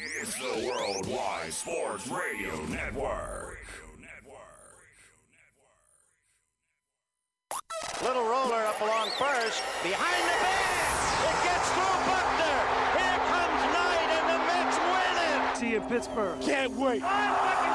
It's the Worldwide Sports Radio Network. Little roller up along first. Behind the bag. It gets through Buckner. Here comes Knight, and the Mets win it. See you in Pittsburgh. Can't wait. Oh,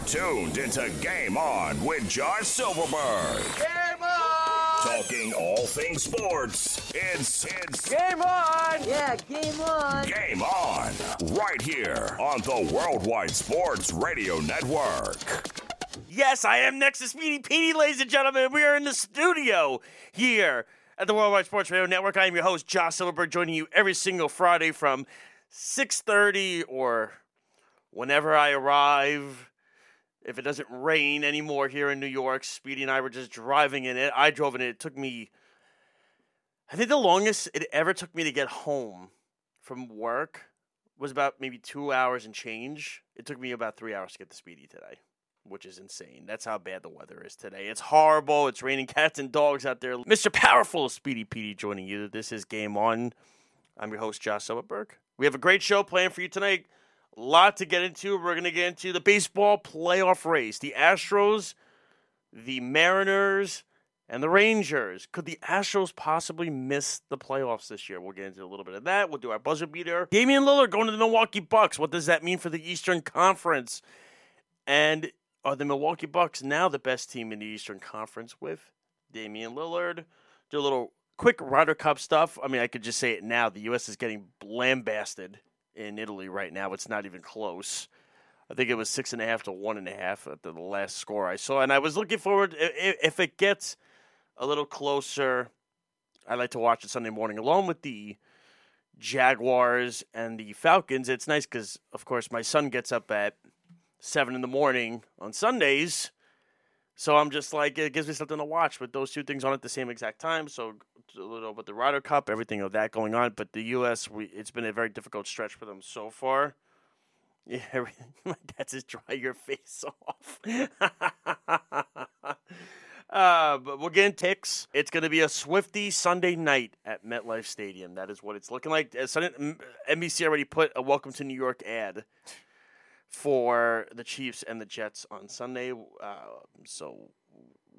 You're tuned into Game On with Josh Silverberg. Game on. Talking all things sports. It's it's Game on. Yeah, game on. Game On right here on the Worldwide Sports Radio Network. Yes, I am next to Speedy Petey, ladies and gentlemen. We are in the studio here at the Worldwide Sports Radio Network. I am your host, Josh Silverberg, joining you every single Friday from 6.30 or whenever I arrive. If it doesn't rain anymore here in New York, Speedy and I were just driving in it. I drove in it. It took me, I think the longest it ever took me to get home from work was about maybe two hours and change. It took me about three hours to get to Speedy today which is insane. That's how bad the weather is today. It's horrible. It's raining cats and dogs out there. Mr. Powerful Speedy Petey joining you. This is Game On. I'm your host, Josh Silverberg. We have a great show planned for you tonight. Lot to get into. We're going to get into the baseball playoff race. The Astros, the Mariners, and the Rangers. Could the Astros possibly miss the playoffs this year? We'll get into a little bit of that. We'll do our buzzer beater. Damian Lillard going to the Milwaukee Bucks. What does that mean for the Eastern Conference? And are the Milwaukee Bucks now the best team in the Eastern Conference with Damian Lillard? Do a little quick Ryder Cup stuff. I mean, I could just say it now. The U.S. is getting lambasted in Italy right now. It's not even close. I think it was six and a half to one and a half at the last score I saw, and I was looking forward. If it gets a little closer, I like to watch it Sunday morning along with the Jaguars and the Falcons. It's nice because, of course, my son gets up at seven in the morning on Sundays. So I'm just like it gives me something to watch with those two things on at the same exact time. So a little with the Ryder Cup, everything of that going on. But the U.S. we it's been a very difficult stretch for them so far. Yeah, everything. My dad says dry your face off. uh, but we're getting ticks. It's going to be a Swifty Sunday night at MetLife Stadium. That is what it's looking like. Uh, NBC already put a Welcome to New York ad for the Chiefs and the Jets on Sunday. Uh, so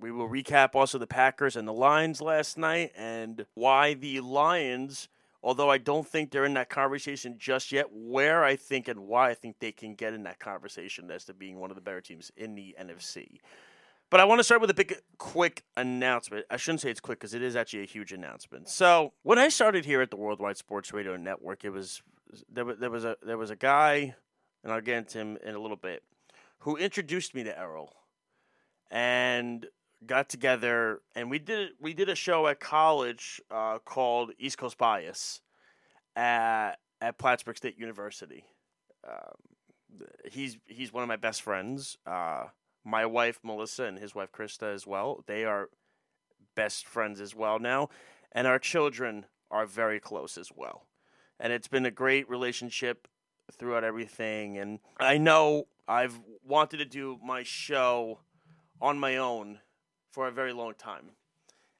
we will recap also the Packers and the Lions last night and why the Lions, although I don't think they're in that conversation just yet, where I think and why I think they can get in that conversation as to being one of the better teams in the NFC. But I want to start with a big, quick announcement. I shouldn't say it's quick because it is actually a huge announcement. So when I started here at the Worldwide Sports Radio Network, it was there was there was a there was a guy, and I'll get into him in a little bit, who introduced me to Errol, and got together and we did we did a show at college uh, called East Coast Bias at at Plattsburgh State University. Um, he's he's one of my best friends. Uh, my wife Melissa and his wife Krista as well. They are best friends as well now, and our children are very close as well. And it's been a great relationship throughout everything. And I know I've wanted to do my show on my own for a very long time.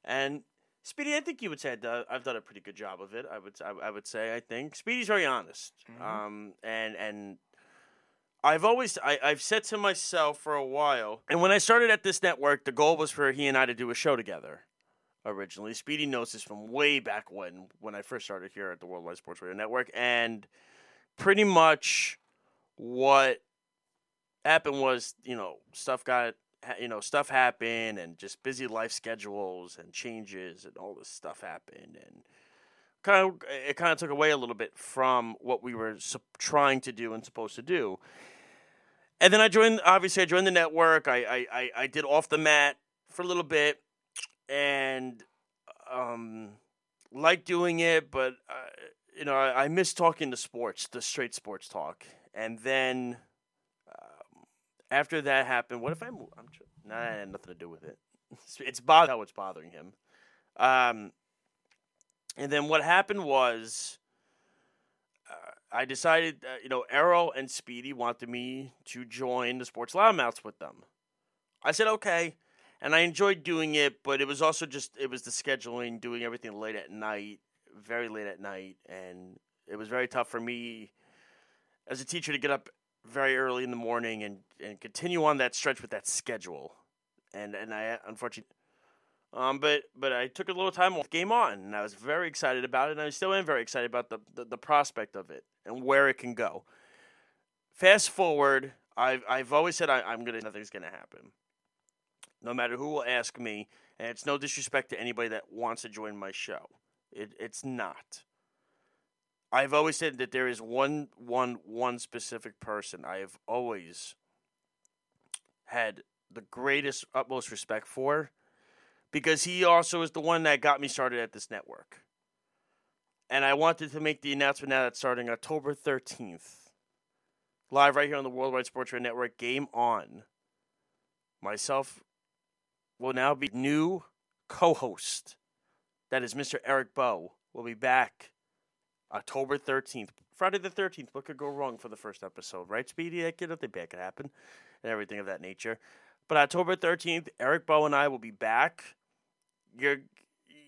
And Speedy, I think you would say I've done- I've done a pretty good job of it. I would I, I would say I think Speedy's very honest, um, and and I've always I, I've said to myself for a while, and when I started at this network, the goal was for he and I to do a show together. Originally, Speedy knows this from way back when when I first started here at the Worldwide Sports Radio Network, and pretty much what happened was you know stuff got you know stuff happened and just busy life schedules and changes and all this stuff happened and kind of it kind of took away a little bit from what we were sup- trying to do and supposed to do. And then i joined obviously i joined the network. I i i, did off the mat for a little bit and um like doing it but uh, you know I, I miss talking to sports the straight sports talk. And then after that happened, what if I move? I'm tr- nah, had nothing to do with it. It's, it's how it's bothering him. Um, and then what happened was, uh, I decided, uh, you know, Errol and Speedy wanted me to join the Sports Loudmouths with them. I said okay, and I enjoyed doing it, but it was also just it was the scheduling, doing everything late at night, very late at night, and it was very tough for me as a teacher to get up very early in the morning and, and continue on that stretch with that schedule. And and I unfortunately um but but I took a little time off game on and I was very excited about it and I still am very excited about the, the, the prospect of it and where it can go. Fast forward, I've I've always said I, I'm gonna nothing's gonna happen. No matter who will ask me, and it's no disrespect to anybody that wants to join my show. It it's not. I've always said that there is one one one specific person I have always had the greatest utmost respect for because he also is the one that got me started at this network. And I wanted to make the announcement now that starting October 13th, live right here on the Worldwide Sports Radio Network, Game On. Myself will now be new co-host. That is Mr. Eric Bow will be back October 13th. Friday the 13th. What could go wrong for the first episode, right, Speedy? That could, nothing bad could happen and everything of that nature. But October 13th, Eric Bow and I will be back. You're,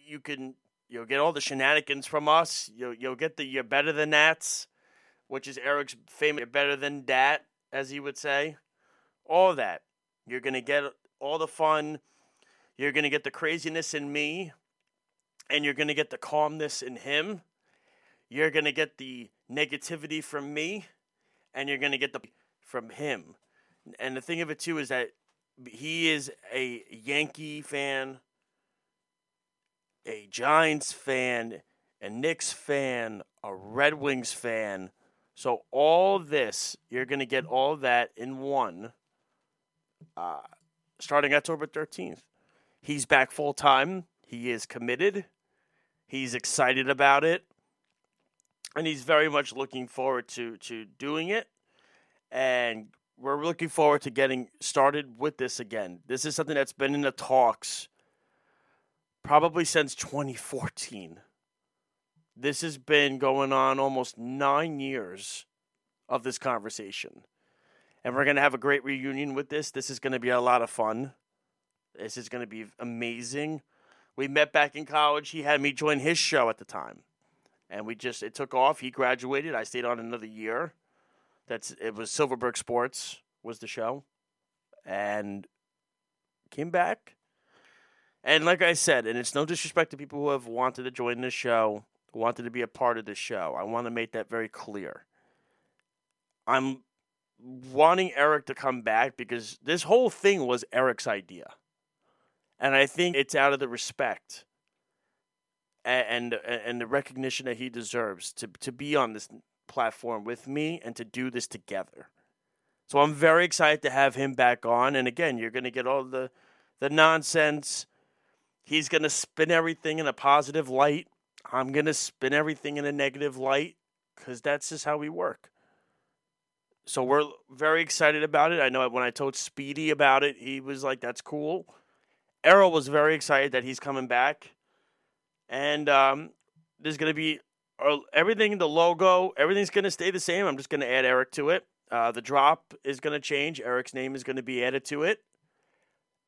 you can you'll get all the shenanigans from us. You'll, you'll get the you're better than that's, which is Eric's famous you're better than that, as he would say. All that. You're going to get all the fun. You're going to get the craziness in me. And you're going to get the calmness in him. You're going to get the negativity from me. And you're going to get the from him. And the thing of it, too, is that he is a Yankee fan, a Giants fan, a Knicks fan, a Red Wings fan. So all this, you're going to get all that in one. Uh, starting October 13th. He's back full time. He is committed. He's excited about it. And he's very much looking forward to, to doing it. And we're looking forward to getting started with this again. This is something that's been in the talks probably since 2014. This has been going on almost nine years of this conversation. And we're going to have a great reunion with this. This is going to be a lot of fun. This is going to be amazing. We met back in college. He had me join his show at the time. And we just, it took off. He graduated. I stayed on another year. That's it was Silverberg Sports was the show, and came back. And like I said, and it's no disrespect to people who have wanted to join this show, wanted to be a part of this show. I want to make that very clear. I'm wanting Eric to come back because this whole thing was Eric's idea, and I think it's out of the respect and and, the recognition that he deserves to to be on this platform with me and to do this together. So I'm very excited to have him back on. And again, you're going to get all the the nonsense. He's going to spin everything in a positive light. I'm going to spin everything in a negative light because that's just how we work. So we're very excited about it. I know when I told Speedy about it, he was like, "That's cool." Errol was very excited that he's coming back, and um, there's going to be everything. The logo, everything's going to stay the same. I'm just going to add Eric to it. Uh, the drop is going to change. Eric's name is going to be added to it,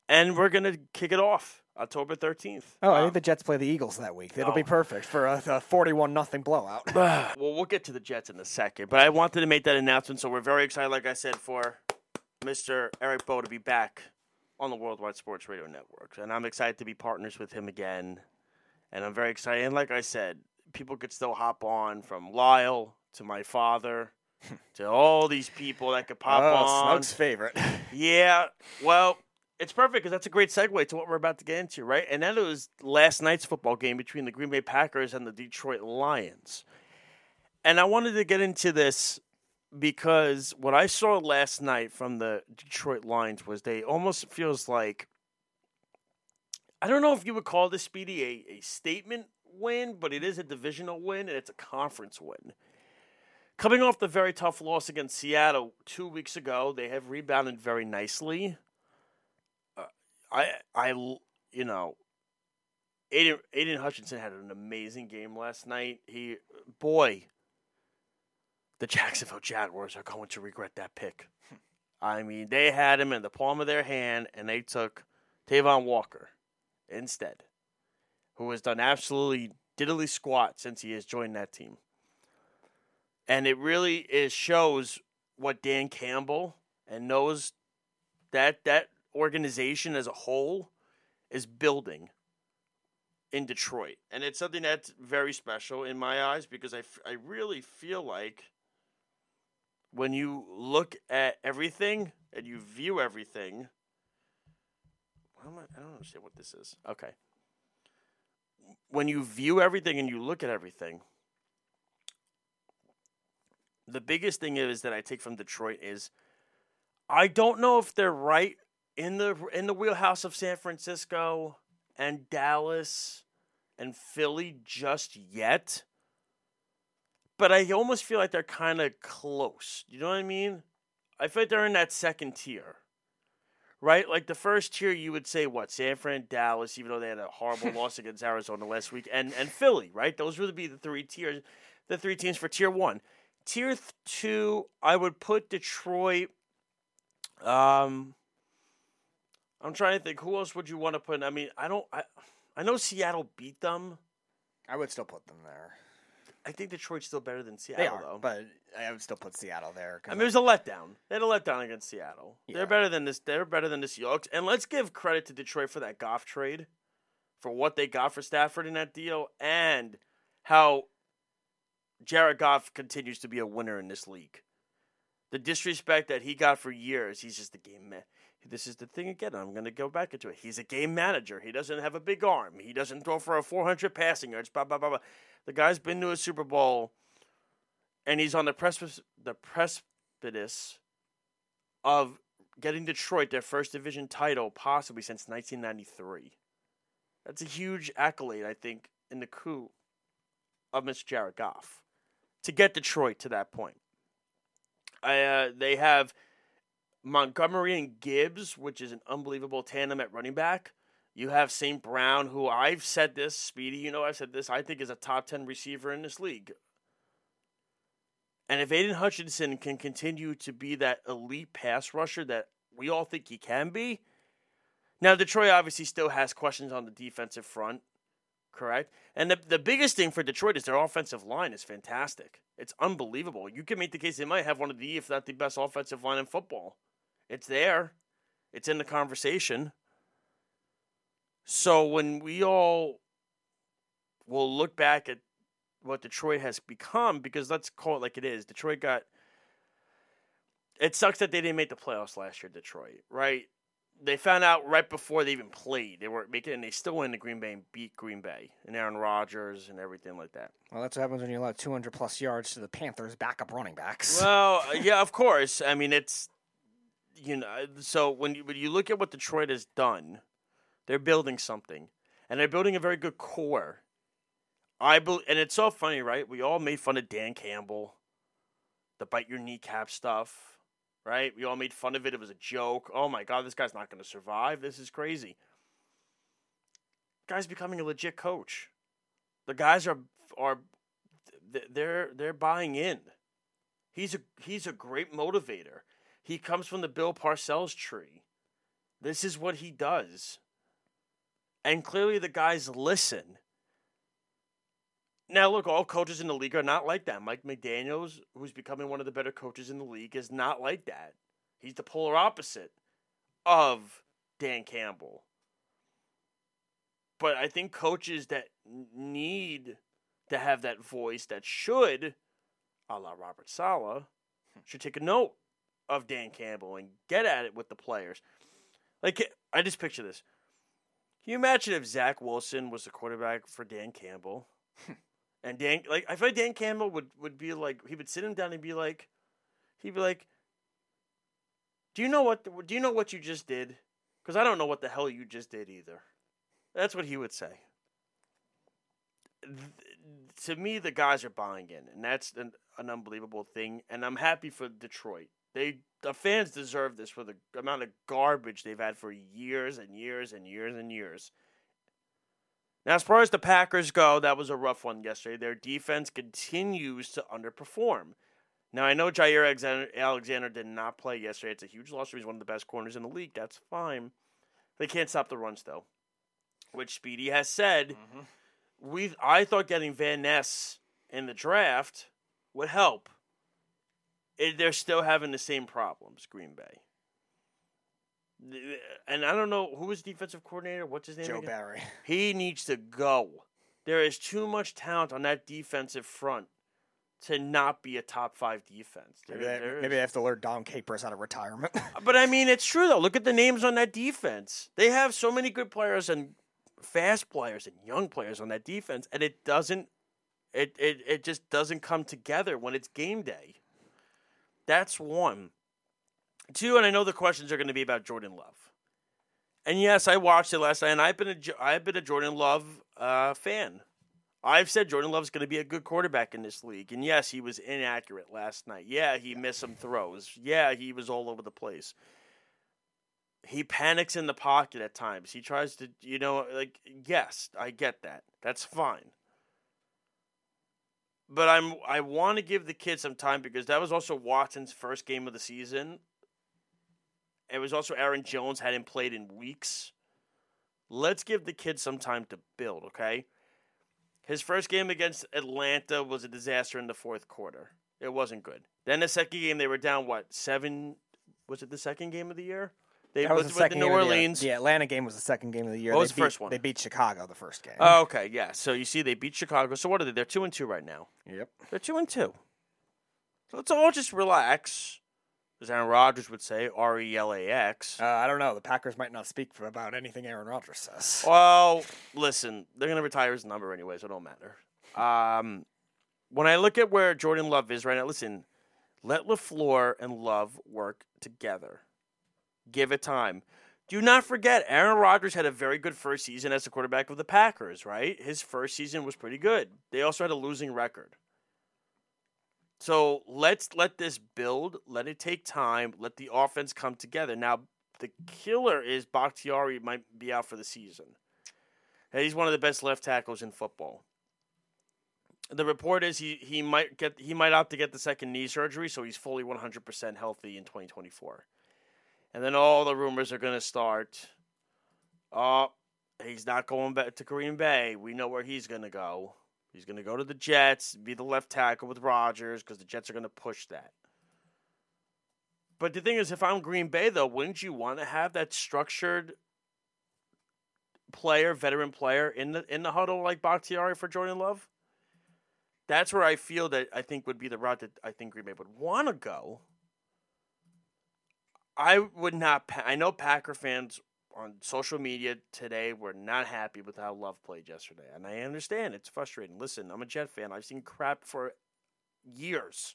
and we're going to kick it off October 13th. Oh, I Um, think the Jets play the Eagles that week. It'll Oh. be perfect for a, a 41 nothing blowout. well, we'll get to the Jets in a second, but I wanted to make that announcement, so we're very excited, like I said, for Mr. Eric Bowe to be back on the Worldwide Sports Radio Network, and I'm excited to be partners with him again, and I'm very excited. And like I said, people could still hop on from Lyle to my father to all these people that could pop oh, on. Snug's favorite. Yeah, well, it's perfect because that's a great segue to what we're about to get into, right? And that was last night's football game between the Green Bay Packers and the Detroit Lions. And I wanted to get into this because what I saw last night from the Detroit Lions was they almost feels like I don't know if you would call this Speedy a, a statement win, but it is a divisional win and it's a conference win. Coming off the very tough loss against Seattle two weeks ago, they have rebounded very nicely. Uh, I, I, you know, Aidan, Aidan Hutchinson had an amazing game last night. He, boy, the Jacksonville Jaguars are going to regret that pick. I mean, they had him in the palm of their hand, and they took Travon Walker instead, who has done absolutely diddly squat since he has joined that team. And it really is shows what Dan Campbell and knows that that organization as a whole is building in Detroit. And it's something that's very special in my eyes because I, I really feel like when you look at everything and you view everything, I, don't understand what this is. Okay. When you view everything and you look at everything, the biggest thing is that I take from Detroit is I don't know if they're right in the in the wheelhouse of San Francisco and Dallas and Philly just yet. But I almost feel like they're kind of close. You know what I mean? I feel like they're in that second tier. Right? Like the first tier you would say what? San Fran, Dallas, even though they had a horrible loss against Arizona last week, and and Philly, right? Those would be the three tiers the three teams for tier one. Tier th- two, I would put Detroit. Um, I'm trying to think. Who else would you want to put? In? I mean, I don't. I, I know Seattle beat them. I would still put them there. I think Detroit's still better than Seattle, They are, though. but I would still put Seattle there. I mean, it was a letdown. They had a letdown against Seattle. Yeah. They're better than this. They're better than the Seahawks. And let's give credit to Detroit for that Goff trade, for what they got for Stafford in that deal, and how Jared Goff continues to be a winner in this league. The disrespect that he got for years, he's just a game man. This is the thing again. I'm going to go back into it. He's a game manager. He doesn't have a big arm. He doesn't throw for a 400 passing yards. Blah blah blah blah. The guy's been to a Super Bowl, and he's on the precipice, the precipice of getting Detroit their first division title, possibly since 1993. That's a huge accolade, I think, in the coup of Mr. Jared Goff to get Detroit to that point. I, uh, they have Montgomery and Gibbs, which is an unbelievable tandem at running back. You have St. Brown, who I've said this, Speedy, you know I've said this, I think is a top 10 receiver in this league. And if Aidan Hutchinson can continue to be that elite pass rusher that we all think he can be, now Detroit obviously still has questions on the defensive front, correct? And the, the biggest thing for Detroit is their offensive line is fantastic. It's unbelievable. You can make the case they might have one of the, if not the best offensive line in football. It's there. It's in the conversation. So when we all will look back at what Detroit has become, because let's call it like it is, Detroit got. It sucks that they didn't make the playoffs last year, Detroit, right? They found out right before they even played they weren't making it, and they still went to Green Bay and beat Green Bay and Aaron Rodgers and everything like that. Well, that's what happens when you allow 200 plus yards to the Panthers' backup running backs. Well, uh, yeah, of course. I mean, it's you know, so when you when you look at what Detroit has done, they're building something, and they're building a very good core. I bel and it's so funny, right? We all made fun of Dan Campbell, the bite your kneecap stuff, right? We all made fun of it. It was a joke. Oh my god, this guy's not going to survive. This is crazy. Guy's becoming a legit coach. The guys are are they're they're buying in. He's a he's a great motivator. He comes from the Bill Parcells tree. This is what he does. And clearly the guys listen. Now look, all coaches in the league are not like that. Mike McDaniels, who's becoming one of the better coaches in the league, is not like that. He's the polar opposite of Dan Campbell. But I think coaches that need to have that voice that should, a la Robert Saleh, should take a note of Dan Campbell and get at it with the players. Like I just picture this. Can you imagine if Zach Wilson was the quarterback for Dan Campbell? and Dan like I feel like Dan Campbell would, would be like he would sit him down and be like he'd be like Do you know what do you know what you just did? Cuz I don't know what the hell you just did either. That's what he would say. to me, the guys are buying in, and that's an, an unbelievable thing. And I'm happy for Detroit. They the fans deserve this for the amount of garbage they've had for years and years and years and years. Now, as far as the Packers go, that was a rough one yesterday. Their defense continues to underperform. Now, I know Jaire Alexander, did not play yesterday. It's a huge loss. He's one of the best corners in the league. That's fine. They can't stop the runs, though, which Speedy has said. Mm-hmm. We I thought getting Van Ness in the draft would help. It, they're still having the same problems, Green Bay. Eh, and I don't know who is defensive coordinator. What's his name? Joe again? Barry. He needs to go. There is too much talent on that defensive front to not be a top five defense. There- Maybe they, maybe they have to lure Dom Capers out of retirement. But I mean, it's true though. Look at the names on that defense. They have so many good players and fast players and young players on that defense, and it doesn't. It it it just doesn't come together when it's game day. That's one. Two, and I know the questions are going to be about Jordan Love. And yes, I watched it last night, and I've been a I've been a Jordan Love uh, fan. I've said Jordan Love's going to be a good quarterback in this league, and yes, he was inaccurate last night. Yeah, he missed some throws. Yeah, he was all over the place. He panics in the pocket at times. He tries to, you know, like yes, I get that. That's fine. But I'm I want to give the kid some time because that was also Watson's first game of the season. It was also Aaron Jones hadn't played in weeks. Let's give the kid some time to build, okay? His first game against Atlanta was a disaster in the fourth quarter. It wasn't good. Then the second game they were down what seven? Was it the second game of the year? They That was the second the New game of the year. Orleans. The Atlanta game was the second game of the year. What They was the beat- first one? They beat Chicago the first game. Oh, okay, yeah. So you see, they beat Chicago. So what are they? They're two and two right now. yep. They're two and two. So let's all just relax, as Aaron Rodgers would say, R E L A X. Uh, I don't know. The Packers might not speak for about anything Aaron Rodgers says. Well, listen, they're gonna retire his number anyway, so it don't matter. Um, when I look at where Jordan Love is right now, listen, let Lafleur and Love work together. Give it time. Do not forget, Aaron Rodgers had a very good first season as the quarterback of the Packers. Right, his first season was pretty good. They also had a losing record. So let's let this build. Let it take time. Let the offense come together. Now, the killer is Bakhtiari might be out for the season. And he's one of the best left tackles in football. The report is he, he might get he might opt to get the second knee surgery, so he's fully one hundred percent healthy in twenty twenty four. And then all the rumors are gonna start. Oh, he's not going back to Green Bay. We know where he's gonna go. He's gonna go to the Jets, be the left tackle with Rodgers, because the Jets are gonna push that. But the thing is, if I'm Green Bay, though, wouldn't you want to have that structured player, veteran player in the in the huddle like Bakhtiari for Jordan Love? That's where I feel that I think would be the route that I think Green Bay would want to go. I would not. I know Packer fans on social media today were not happy with how Love played yesterday, and I understand it's frustrating. Listen, I'm a Jet fan. I've seen crap for years.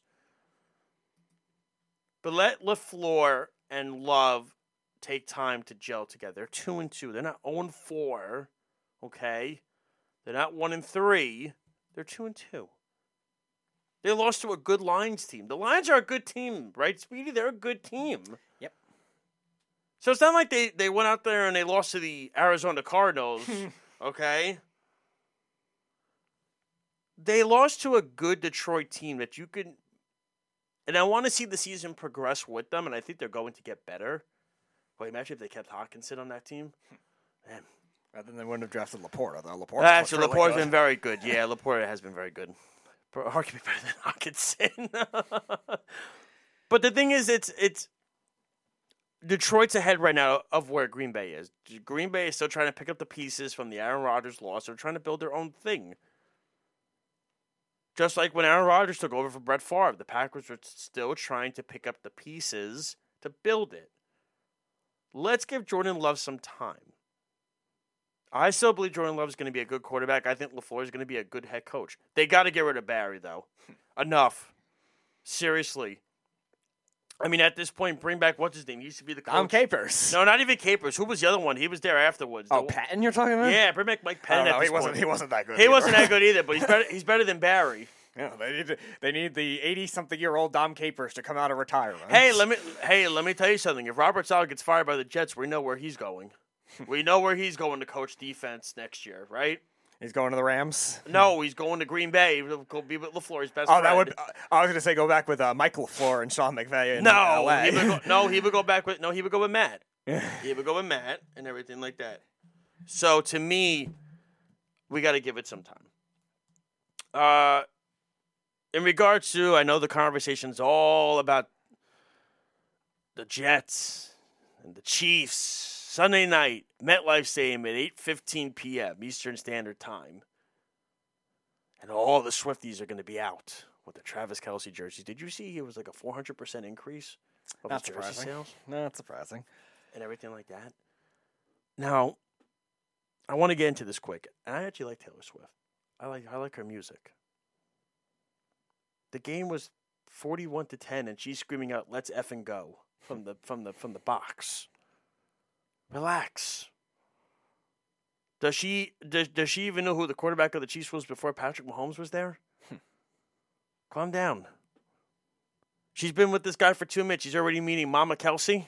But let LaFleur and Love take time to gel together. They're two and two. They're not 0 and four. Okay? They're not one and three. They're two and two. They lost to a good Lions team. The Lions are a good team, right, Speedy? They're a good team. So it's not like they, they went out there and they lost to the Arizona Cardinals, okay? They lost to a good Detroit team that you could and I want to see the season progress with them, and I think they're going to get better. But imagine if they kept Hockenson on that team. Man, And then they wouldn't have drafted Laporta, though. Laporta. Actually, Laporta's been very good. Yeah, Laporta has been very good. But Hard can be better than Hockenson. but the thing is, it's it's Detroit's ahead right now of where Green Bay is. Green Bay is still trying to pick up the pieces from the Aaron Rodgers loss. They're trying to build their own thing. Just like when Aaron Rodgers took over for Brett Favre, the Packers were still trying to pick up the pieces to build it. Let's give Jordan Love some time. I still believe Jordan Love is going to be a good quarterback. I think LaFleur is going to be a good head coach. They got to get rid of Barry, though. Enough. Seriously. I mean, at this point, bring back what's his name? He used to be the coach. Dom Capers. No, not even Capers. Who was the other one? He was there afterwards. Oh, The- Patton, you're talking about? Yeah, bring back Mike Patton. Penn. don't at know. He this wasn't. He wasn't that good. He either. wasn't that good either, but he's better. He's better than Barry. Yeah, they need. to, They need the eighty-something-year-old Dom Capers to come out of retirement. Hey, let me. Hey, let me tell you something. If Robert Saleh gets fired by the Jets, we know where he's going. we know where he's going to coach defense next year, right? He's going to the Rams. No, he's going to Green Bay. He'll be with Lafleur's best Oh, friend. that would. I was going to say go back with uh, Mike LaFleur and Sean McVay in no, LA. he would go, no, he would go back with no, he would go with Matt. he would go with Matt and everything like that. So to me, we got to give it some time. Uh, in regards to, I know the conversation's all about the Jets and the Chiefs. Sunday night, MetLife Stadium at 8:15 p.m. Eastern Standard Time, and all the Swifties are going to be out with the Travis Kelce jerseys. Did you see it was like a 400 percent increase of Not his jersey surprising. sales Not surprising. and everything like that? Now, I want to get into this quick. And I actually like Taylor Swift. I like I like her music. The game was 41 to 10 and she's screaming out let's effing go from the from the from the box. Relax. Does she does, does she even know who the quarterback of the Chiefs was before Patrick Mahomes was there? Calm down. She's been with this guy for 2 minutes. She's already meeting Mama Kelce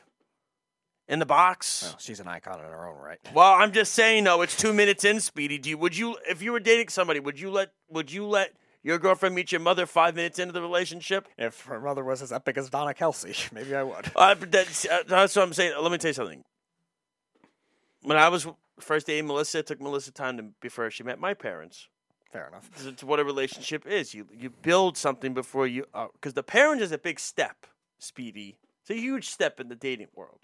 in the box. Well, she's an icon in her own right. Well, I'm just saying though, it's two minutes in, Speedy. Do you, would you, if you were dating somebody, would you let would you let your girlfriend meet your mother five minutes into the relationship? If her mother was as epic as Donna Kelce, maybe I would. Uh, that's, uh, that's what I'm saying. Let me tell you something. When I was first dating Melissa, it took Melissa time to, before she met my parents. Fair enough. It's what a relationship is. You you build something before you, because the parent is a big step, Speedy. It's a huge step in the dating world.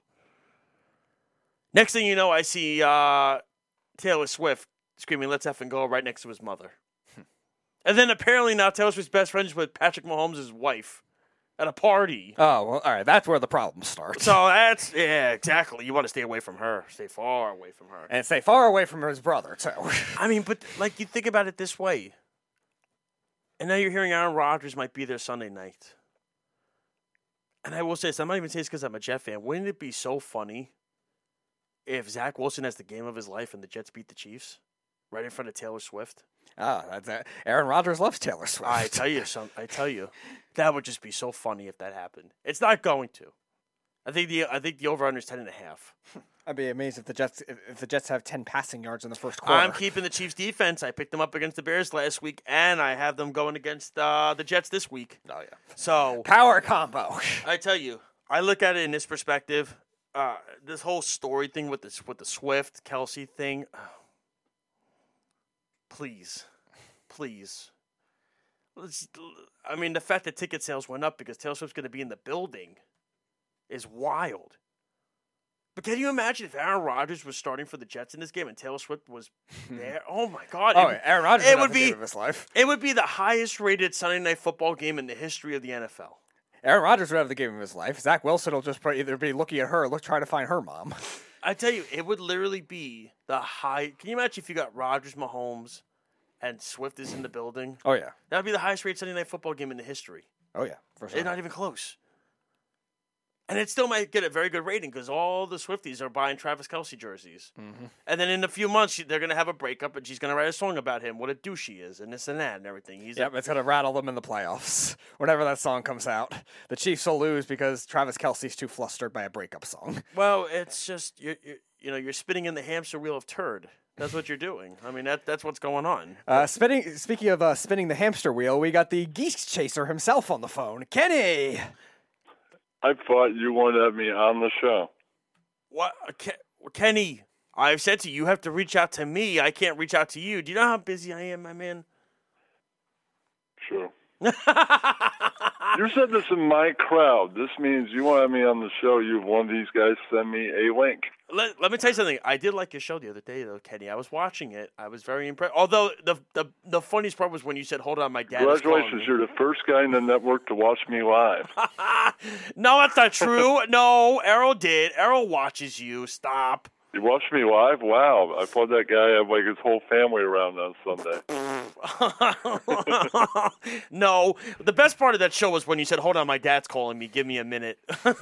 Next thing you know, I see uh, Taylor Swift screaming "Let's effing go" right next to his mother, and then apparently now Taylor Swift's best friend is with Patrick Mahomes' wife at a party. Oh well, all right. That's where the problem starts. So that's yeah, exactly. You want to stay away from her. Stay far away from her. and stay far away from his brother too. I mean, but like you think about it this way. And now you're hearing Aaron Rodgers might be there Sunday night. And I will say this, I'm not even saying this because I'm a Jet fan. Wouldn't it be so funny if Zach Wilson has the game of his life and the Jets beat the Chiefs right in front of Taylor Swift? Ah, that's it. Aaron Rodgers loves Taylor Swift. I tell you some I tell you. That would just be so funny if that happened. It's not going to. I think the I think the over under is ten and a half. I'd be amazed if the Jets if, the Jets have ten passing yards in the first quarter. I'm keeping the Chiefs defense. I picked them up against the Bears last week, and I have them going against uh, the Jets this week. oh yeah, So power combo. I tell you, I look at it in this perspective. Uh, this whole story thing with this with the Swift Kelce thing. Please, please. Let's, I mean, the fact that ticket sales went up because Taylor Swift's going to be in the building is wild. But can you imagine if Aaron Rodgers was starting for the Jets in this game and Taylor Swift was there? Oh my God! Oh, It- Aaron Rodgers it would would have the be of his life. it would be the highest rated Sunday night football game in the history of the NFL. Aaron Rodgers would have the game of his life. Zach Wilson will just either be looking at her or look trying to find her mom. I tell you, it would literally be the high. Can you imagine if you got Rodgers, Mahomes, and Swift is in the building? Oh yeah, That would be the highest rated Sunday night football game in the history. oh yeah, for eh, sure. It's not even close. And it still might get a very good rating because all the Swifties are buying Travis Kelce jerseys. Mm-hmm. And then in a few months, she- they're going to have a breakup and she's going to write a song about him, what a douche he is, and this and that and everything. He's a- Yep, it's gonna rattle them in the playoffs whenever that song comes out. The Chiefs will lose because Travis Kelce's too flustered by a breakup song. well, it's just, you're, you're, you know, you're spinning in the hamster wheel of turd. That's what you're doing. I mean, that, that's what's going on. Uh, spinning. Speaking of uh, spinning the hamster wheel, we got the geese chaser himself on the phone, Kenny. I thought you wanted to have me on the show. What, uh, Ke- Kenny? I've said to you, you have to reach out to me. I can't reach out to you. Do you know how busy I am, my man? Sure. you said this in my crowd. This means you wanted me on the show. You have one of these guys send me a link. Let, let me tell you something. I did like your show the other day, though, Kenny. I was watching it. I was very impressed. Although the the the funniest part was when you said, "Hold on, my dad." Congratulations, me." you're the first guy in the network to watch me live. no, that's not true. no, Errol did. Errol watches you. Stop. You watched me live? Wow. I thought that guy had like his whole family around on Sunday. no, the best part of that show was when you said, "Hold on, my dad's calling me. Give me a minute." I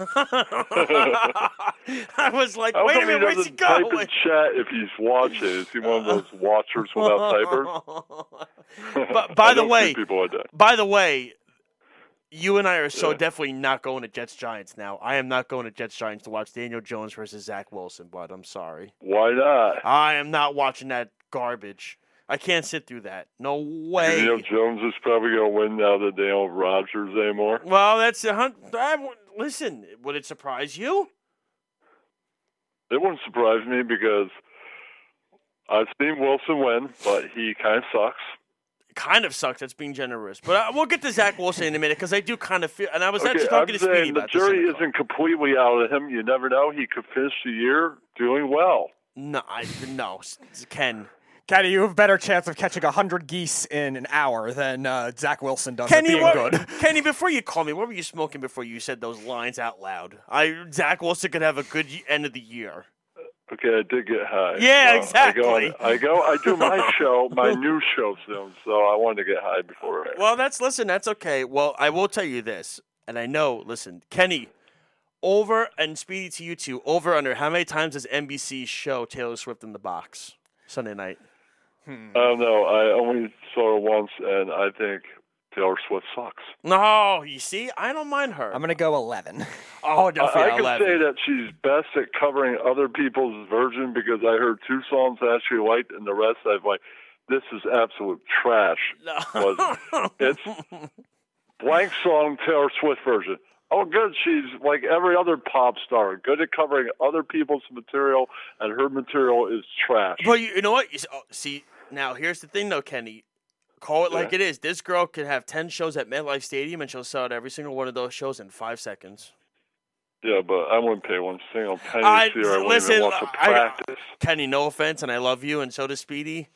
was like, How "Wait a minute, he where's he doesn't type in chat if he's watching? Is he one of those watchers without typers? But by the know a few way, by the way, you and I are so Yeah. definitely not going to Jets Giants now. I am not going to Jets Giants to watch Daniel Jones versus Zach Wilson, but I'm sorry. Why not? I am not watching that garbage. I can't sit through that. No way. Daniel Jones is probably going to win now that they don't have Rodgers anymore. Well, that's a hun- I w- Listen, would it surprise you? It wouldn't surprise me because I've seen Wilson win, but he kind of sucks. Kind of sucks. That's being generous. But uh, we'll get to Zach Wilson in a minute because I do kind of feel. And I was Okay, actually I'm talking to Speedy saying the about this. jury isn't completely out of him. You never know. He could finish the year doing well. No, I no, S- Ken. Kenny, you have a better chance of catching hundred geese in an hour than uh, Zach Wilson does Kenny, at being what, good. Kenny, before you call me, what were you smoking before you said those lines out loud? I Zach Wilson could have a good end of the year. Okay, I did get high. Yeah, Uh, exactly. I go, I go, I do my show, my new show soon, so I wanted to get high before. it. Well, that's listen, that's okay. Well, I will tell you this, and I know. Listen, Kenny, over and Speedy to you two. Over under how many times does NBC show Taylor Swift in the box Sunday night? I don't know. I only saw her once, and I think Taylor Swift sucks. No, you see, I don't mind her. I'm gonna go eleven. oh, I, definitely I can 11. say that she's best at covering other people's version because I heard two songs I actually liked, and the rest I've like, this is absolute trash. Was it's blank song Taylor Swift version. Oh, good. She's like every other pop star, good at covering other people's material, and her material is trash. But you, you know what? You, oh, see, now here's the thing, though, Kenny. Call it like it is. This girl can have ten shows at MetLife Stadium, and she'll sell out every single one of those shows in five seconds. Yeah, but I wouldn't pay one single penny I- to see her. I wouldn't listen, even watch a I- practice. Kenny, no offense, and I love you, and so does Speedy.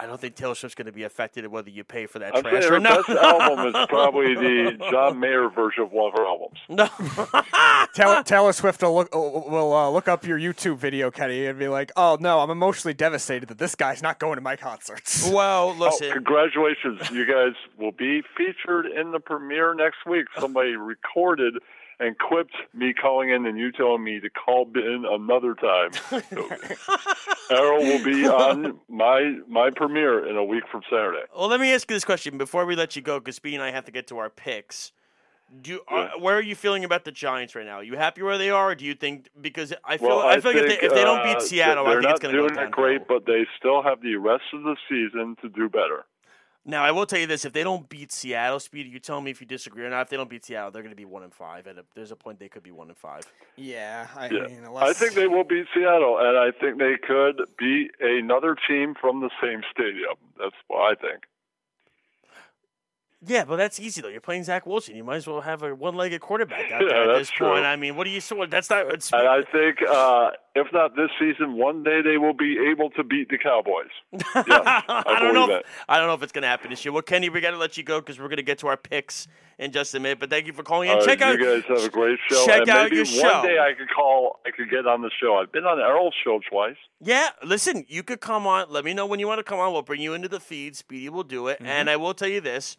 I don't think Taylor Swift's going to be affected whether you pay for that I'm trash saying or not. best album is probably the John Mayer version of one of her albums. no. Taylor, Taylor Swift will look will uh, look up your YouTube video, Kenny, and be like, "Oh no, I'm emotionally devastated that this guy's not going to my concerts." well, Oh, congratulations. You guys will be featured in the premiere next week. Somebody recorded and clipped me calling in and you telling me to call in another time. Errol will be on my my premiere in a week from Saturday. well, let me ask you this question before we let you go, because Speedy and I have to get to our picks. Do you, uh, where are you feeling about the Giants right now? Are you happy where they are, or do you think because I feel Well, I feel like if they, if they don't uh, beat Seattle, I they're think it's not going to go doing it downhill. great, but they still have the rest of the season to do better. Now I will tell you this: if they don't beat Seattle, Speedy, you tell me if you disagree or not. If they don't beat Seattle, they're going to be one and five. At a, there's a point they could be one and five. Yeah, I Yeah. mean, unless I think they will beat Seattle, and I think they could beat another team from the same stadium. That's what I think. Yeah, but that's easy though. You're playing Zach Wilson. You might as well have a one-legged quarterback out Yeah, there at that's this point. true. I mean, what do you? So that's not. It's, And I think, uh, if not this season, one day they will be able to beat the Cowboys. Yeah, I, I don't know. If, I don't know if it's going to happen this year. Well, Kenny, we got to let you go because we're going to get to our picks in just a minute. But thank you for calling in. All right, check out. you guys have a great show. check and out maybe your one show. day I could call. I could get on the show. I've been on Errol's show twice. Yeah, listen, you could come on. Let me know when you want to come on. We'll bring you into the feed. Speedy will do it. Mm-hmm. And I will tell you this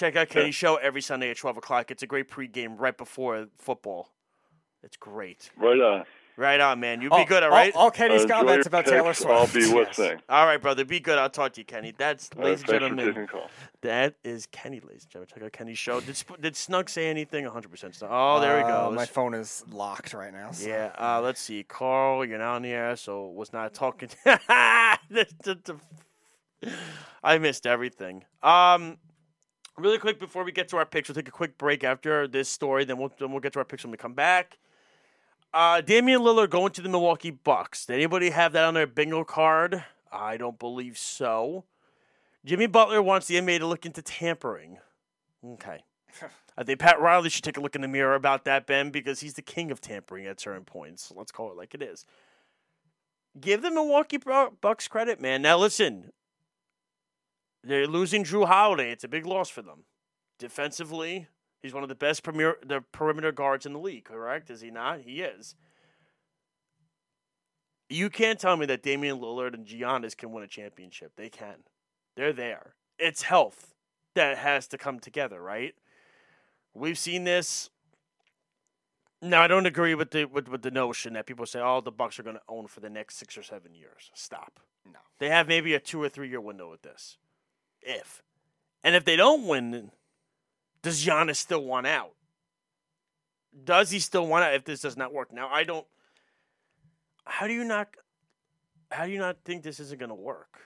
check out Kenny's show every Sunday at 12 o'clock. It's a great pregame right before football. It's great. Right on. Right on, man. You all, be good, all right? All, all Kenny's Enjoy comments about picks. Taylor Swift. I'll be Yes. listening. All right, brother. Be good. I'll talk to you, Kenny. That's, All right, ladies and thanks for gentlemen, call. that is Kenny, ladies and gentlemen. Check out Kenny's show. Did, Sp- did Snug say anything? 100% Snug. Oh, there he Uh, goes. My phone is locked right now. so- Yeah, uh, let's see. Carl, you're not on the air, so was not talking. I missed everything. Um, really quick before we get to our picks, we'll take a quick break after this story. Then we'll then we'll get to our picks when we come back. Uh, Damian Lillard going to the Milwaukee Bucks. Did anybody have that on their bingo card? I don't believe so. Jimmy Butler wants the NBA to look into tampering. Okay. I think Pat Riley should take a look in the mirror about that, Ben, because he's the king of tampering at certain points. Let's call it like it is. Give the Milwaukee Bucks credit, man. Now listen, they're losing Jrue Holiday. It's a big loss for them. Defensively, he's one of the best premier the perimeter guards in the league. Correct? Is he not? He is. You can't tell me that Damian Lillard and Giannis can win a championship. They can. They're there. it's health that has to come together, right? We've seen this. Now, I don't agree with the with, with the notion that people say, "Oh, the Bucks are going to own for the next six or seven years." Stop. No. They have maybe a two or three year window with this, if, and if they don't win, does Giannis still want out? Does he still want out if this does not work? Now, I don't. How do you not? How do you not think this isn't going to work?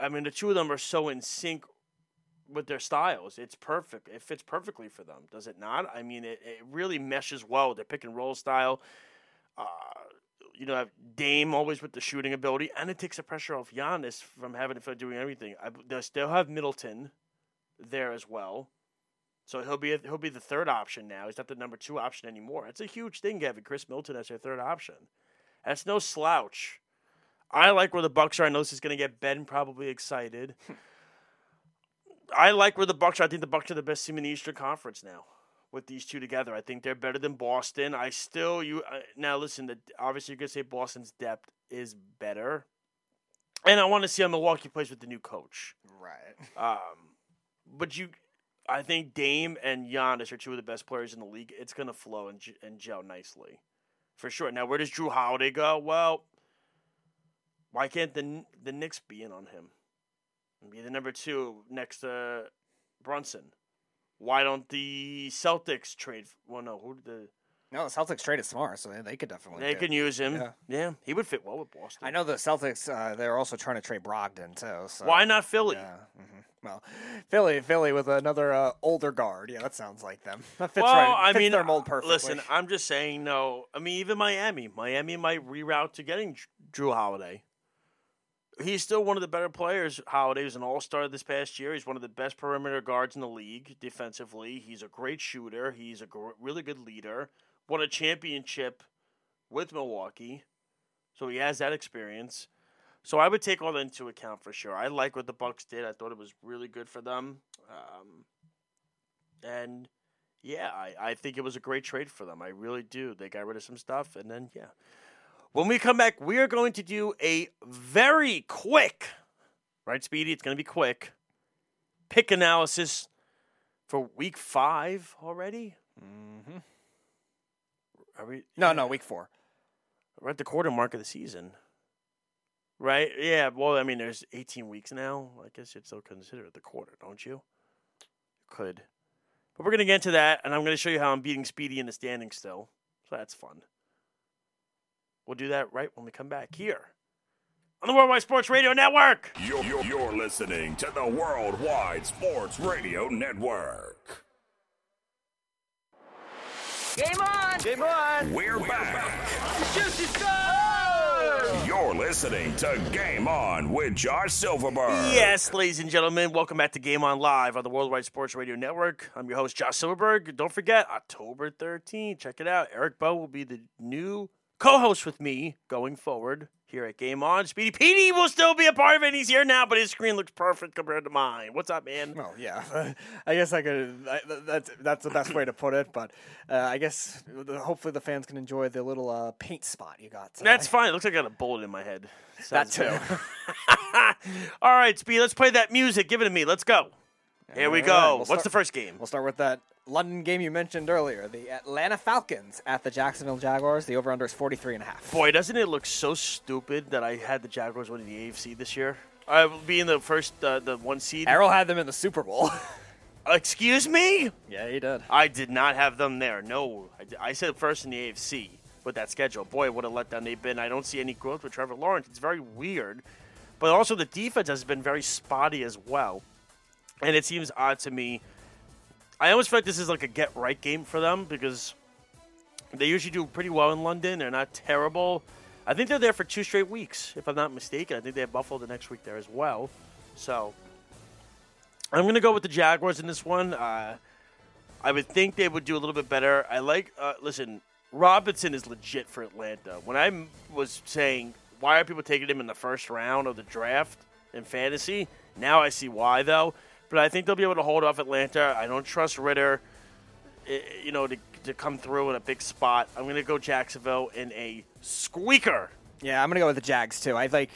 I mean, the two of them are so in sync with their styles. It's perfect. It fits perfectly for them, does it not? I mean, it, it really meshes well with their pick and roll style. Uh, you know, have Dame always with the shooting ability, and it takes the pressure off Giannis from having to doing everything. I, they still have Middleton there as well, so he'll be he'll be the third option now. He's not the number two option anymore. It's a huge thing, Gavin. Khris Middleton as your third option. That's no slouch. I like where the Bucks are. I know this is going to get Ben probably excited. Hmm. I like where the Bucks are. I think the Bucks are the best team in the Eastern Conference now. With these two together, I think they're better than Boston. I still you uh, now listen. The, obviously, you're gonna say Boston's depth is better, and I want to see how Milwaukee plays with the new coach. Right. Um, but you, I think Dame and Giannis are two of the best players in the league. It's gonna flow and, and gel nicely, for sure. Now, where does Jrue Holiday go? Well, why can't the the Knicks be in on him? Be the number two next to Brunson. Why don't the Celtics trade? Well, no, who did the No, the Celtics traded Smart, so they, they could definitely. they can use him? Yeah. Yeah. he would fit well with Boston. I know the Celtics. Uh, they're also trying to trade Brogdon too. So. Why not Philly? Yeah. hmm Well, Philly, Philly with another uh, older guard. Yeah, that sounds like them. That fits well, right. I fits mean, their mold perfectly. listen, I'm just saying. No, I mean even Miami. Miami might reroute to getting Jrue Holiday. He's still one of the better players. Holiday was an All Star this past year. He's one of the best perimeter guards in the league defensively. He's a great shooter. He's a gr- really good leader. Won a championship with Milwaukee, so he has that experience. So I would take all that into account for sure. I like what the Bucks did. I thought it was really good for them. Um, and yeah, I, I think it was a great trade for them. I really do. They got rid of some stuff, and then yeah. When we come back, we are going to do a very quick, right, Speedy? It's going to be quick. Pick analysis for week five already. Mm-hmm. Are we? No, no, week four. We're at the quarter mark of the season. Right? Yeah. Well, I mean, there's 18 weeks now. I guess you'd still consider it the quarter, don't you? Could. But we're going to get into that, and I'm going to show you how I'm beating Speedy in the standings still. So that's fun. We'll do that right when we come back here on the Worldwide Sports Radio Network. You're, you're, you're listening to the Worldwide Sports Radio Network. Game on! Game on! We're back. Juicy score! You're listening to Game On with Josh Silverberg. Yes, ladies and gentlemen, welcome back to Game On Live on the Worldwide Sports Radio Network. I'm your host, Josh Silverberg. Don't forget, October 13th, check it out. Eric Bowe will be the new co host with me going forward here at Game On. Speedy Petey will still be a part of it. He's here now, but his screen looks perfect compared to mine. What's up, man? Well, yeah, I guess I could. I, that's that's the best way to put it. But uh, I guess hopefully the fans can enjoy the little uh, paint spot you got. Today. That's fine. It looks like I got a bullet in my head. that Sounds too. All right, Speedy, let's play that music. Give it to me. Let's go. Here we All go. right, we'll What's start- the first game? We'll start with that London game you mentioned earlier, the Atlanta Falcons at the Jacksonville Jaguars. The over/under is 43 and a half. Boy, doesn't it look so stupid that I had the Jaguars winning the AFC this year? I being the first, uh, the one seed. Errol had them in the Super Bowl. Excuse me? yeah, he did. I did not have them there. No, I, I said first in the AFC with that schedule. Boy, what a letdown they've been. I don't see any growth with Trevor Lawrence. It's very weird. But also, the defense has been very spotty as well. And it seems odd to me. I almost feel like this is like a get right game for them because they usually do pretty well in London. They're not terrible. I think they're there for two straight weeks, if I'm not mistaken. I think they have Buffalo the next week there as well. So I'm going to go with the Jaguars in this one. Uh, I would think they would do a little bit better. I like, uh, listen, Robinson is legit for Atlanta. When I was saying, why are people taking him in the first round of the draft in fantasy? Now I see why, though. But I think they'll be able to hold off Atlanta. I don't trust Ridder, eh, you know, to, to come through in a big spot. I'm going to go Jacksonville in a squeaker. Yeah, I'm gonna go with the Jags too. I like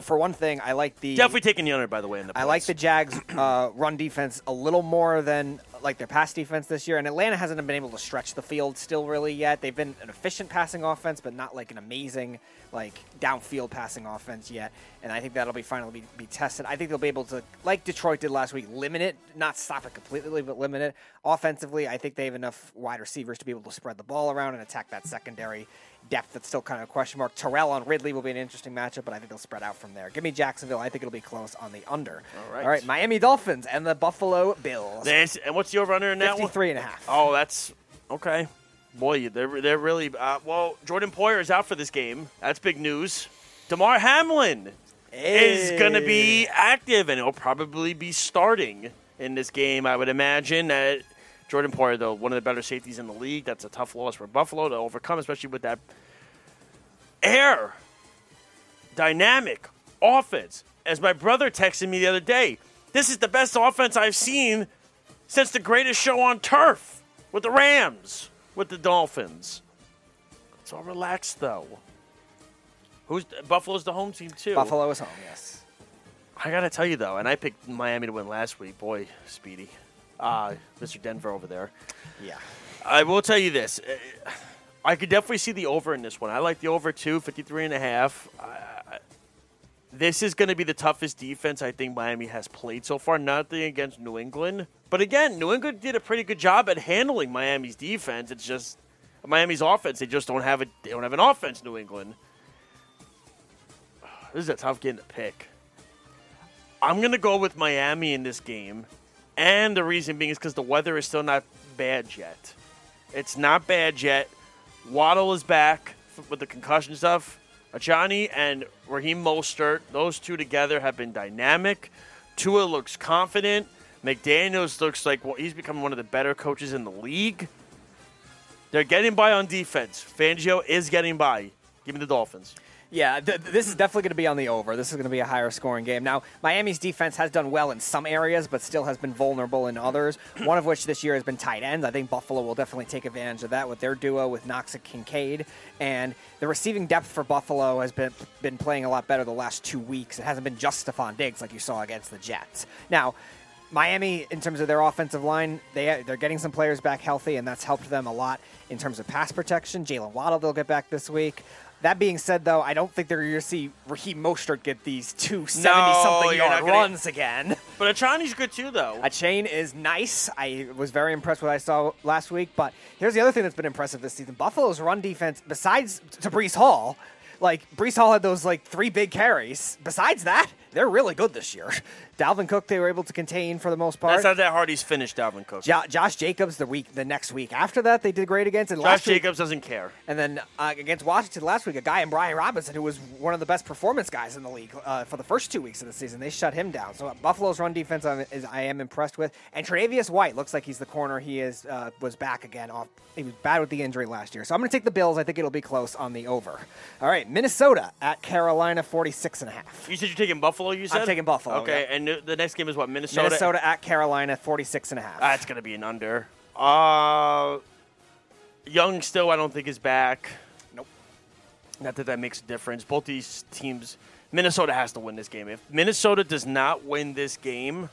for one thing, I like the Definitely taking the under, by the way. In the I like the. Jags' uh, run defense a little more than like their pass defense this year. And Atlanta hasn't been able to stretch the field still really yet. They've been an efficient passing offense, but not like an amazing like downfield passing offense yet. And I think that'll be finally be, be tested. I think they'll be able to, like Detroit did last week, limit it, not stop it completely, but limit it. Offensively, I think they have enough wide receivers to be able to spread the ball around and attack that secondary depth that's still kind of a question mark. Terrell on Ridley will be an interesting matchup, but I think they'll spread out from there. Give me Jacksonville. I think it'll be close on the under. All right. All right. Miami Dolphins and the Buffalo Bills. There's- and what's the over under in that one? 53 and a half. Oh, that's okay. Boy, they're they're really uh, well. Jordan Poyer is out for this game. That's big news. Damar Hamlin is going to be active, and he'll probably be starting in this game. I would imagine. that. Jordan Poyer, though, one of the better safeties in the league. That's a tough loss for Buffalo to overcome, especially with that air dynamic offense. As my brother texted me the other day, this is the best offense I've seen since the greatest show on turf with the Rams, with the Dolphins. It's all relaxed though. Who's Buffalo's the home team too? Buffalo is home, yes. I gotta tell you though, and I picked Miami to win last week. Boy, Speedy, uh, Mr. Denver over there. Yeah. I will tell you this. uh, I could definitely see the over in this one. I like the over too, 53 and a half. This is going to be the toughest defense I think Miami has played so far. Nothing against New England. But again, New England did a pretty good job at handling Miami's defense. It's just Miami's offense. They just don't have a they don't have an offense, New England. This is a tough game to pick. I'm to go with Miami in this game. And the reason being is because the weather is still not bad yet. It's not bad yet. Waddle is back with the concussion stuff. Achane and Raheem Mostert, those two together have been dynamic. Tua looks confident. McDaniels looks like well, he's becoming one of the better coaches in the league. They're getting by on defense. Fangio is getting by. Give me the Dolphins. Yeah, th- th- this is definitely going to be on the over. This is going to be a higher scoring game. Now, Miami's defense has done well in some areas, but still has been vulnerable in others. One of which this year has been tight ends. I think Buffalo will definitely take advantage of that with their duo with Knox and Kincaid. And the receiving depth for Buffalo has been been playing a lot better the last two weeks. It hasn't been just Stefon Diggs like you saw against the Jets. Now, Miami, in terms of their offensive line, they they're getting some players back healthy, and that's helped them a lot in terms of pass protection. Jaylen Waddle they'll get back this week. That being said, though, I don't think they're going to see Raheem Mostert get these two seventy-something you're not yard gonna- runs again. But Achane's good too, though. Achane is nice. I was very impressed with what I saw last week. But here's the other thing that's been impressive this season: Buffalo's run defense, besides to Breece Hall, like Breece Hall had those like three big carries. Besides that, they're really good this year. Dalvin Cook they were able to contain for the most part. That's not that hard. He's finished, Dalvin Cook. Jo- Josh Jacobs the week the next week after that they did great against and Josh last week- Jacobs doesn't care. and then uh, against Washington last week, a guy in Brian Robinson who was one of the best performance guys in the league uh, for the first two weeks of the season, they shut him down. So uh, Buffalo's run defense I'm, is I am impressed with, and Tre'Davious White looks like he's the corner. He is uh, was back again. Off he was bad with the injury last year, so I'm going to take the Bills. I think it'll be close on the over. All right, Minnesota at Carolina, 46 and a half. You said you're taking Buffalo. You said I'm taking Buffalo, Okay, yeah. and the next game is what Minnesota. Minnesota at Carolina, 46 and a half. That's gonna be an under. Uh, Young still, I don't think is back. Nope. Not that that makes a difference. Both these teams, Minnesota has to win this game. If Minnesota does not win this game,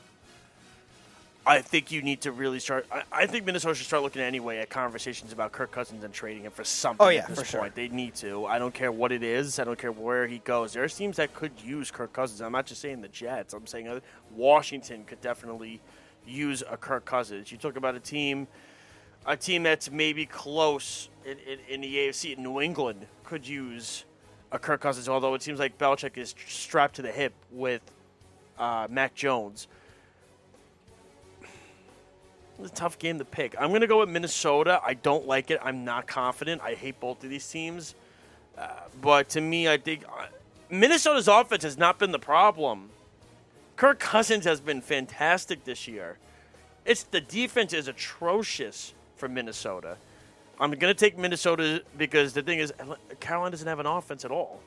I think you need to really start. I, I think Minnesota should start looking anyway at conversations about Kirk Cousins and trading him for something. Oh, yeah, for sure. They need to. I don't care what it is. I don't care where he goes. There are teams that could use Kirk Cousins. I'm not just saying the Jets. I'm saying other, Washington could definitely use a Kirk Cousins. You talk about a team, a team that's maybe close in, in, in the AFC. New England could use a Kirk Cousins, although it seems like Belichick is strapped to the hip with uh, Mac Jones. It's a tough game to pick. I'm going to go with Minnesota. I don't like it. I'm not confident. I hate both of these teams. Uh, but to me, I think uh, Minnesota's offense has not been the problem. Kirk Cousins has been fantastic this year. It's the defense is atrocious for Minnesota. I'm going to take Minnesota because the thing is, Carolina doesn't have an offense at all.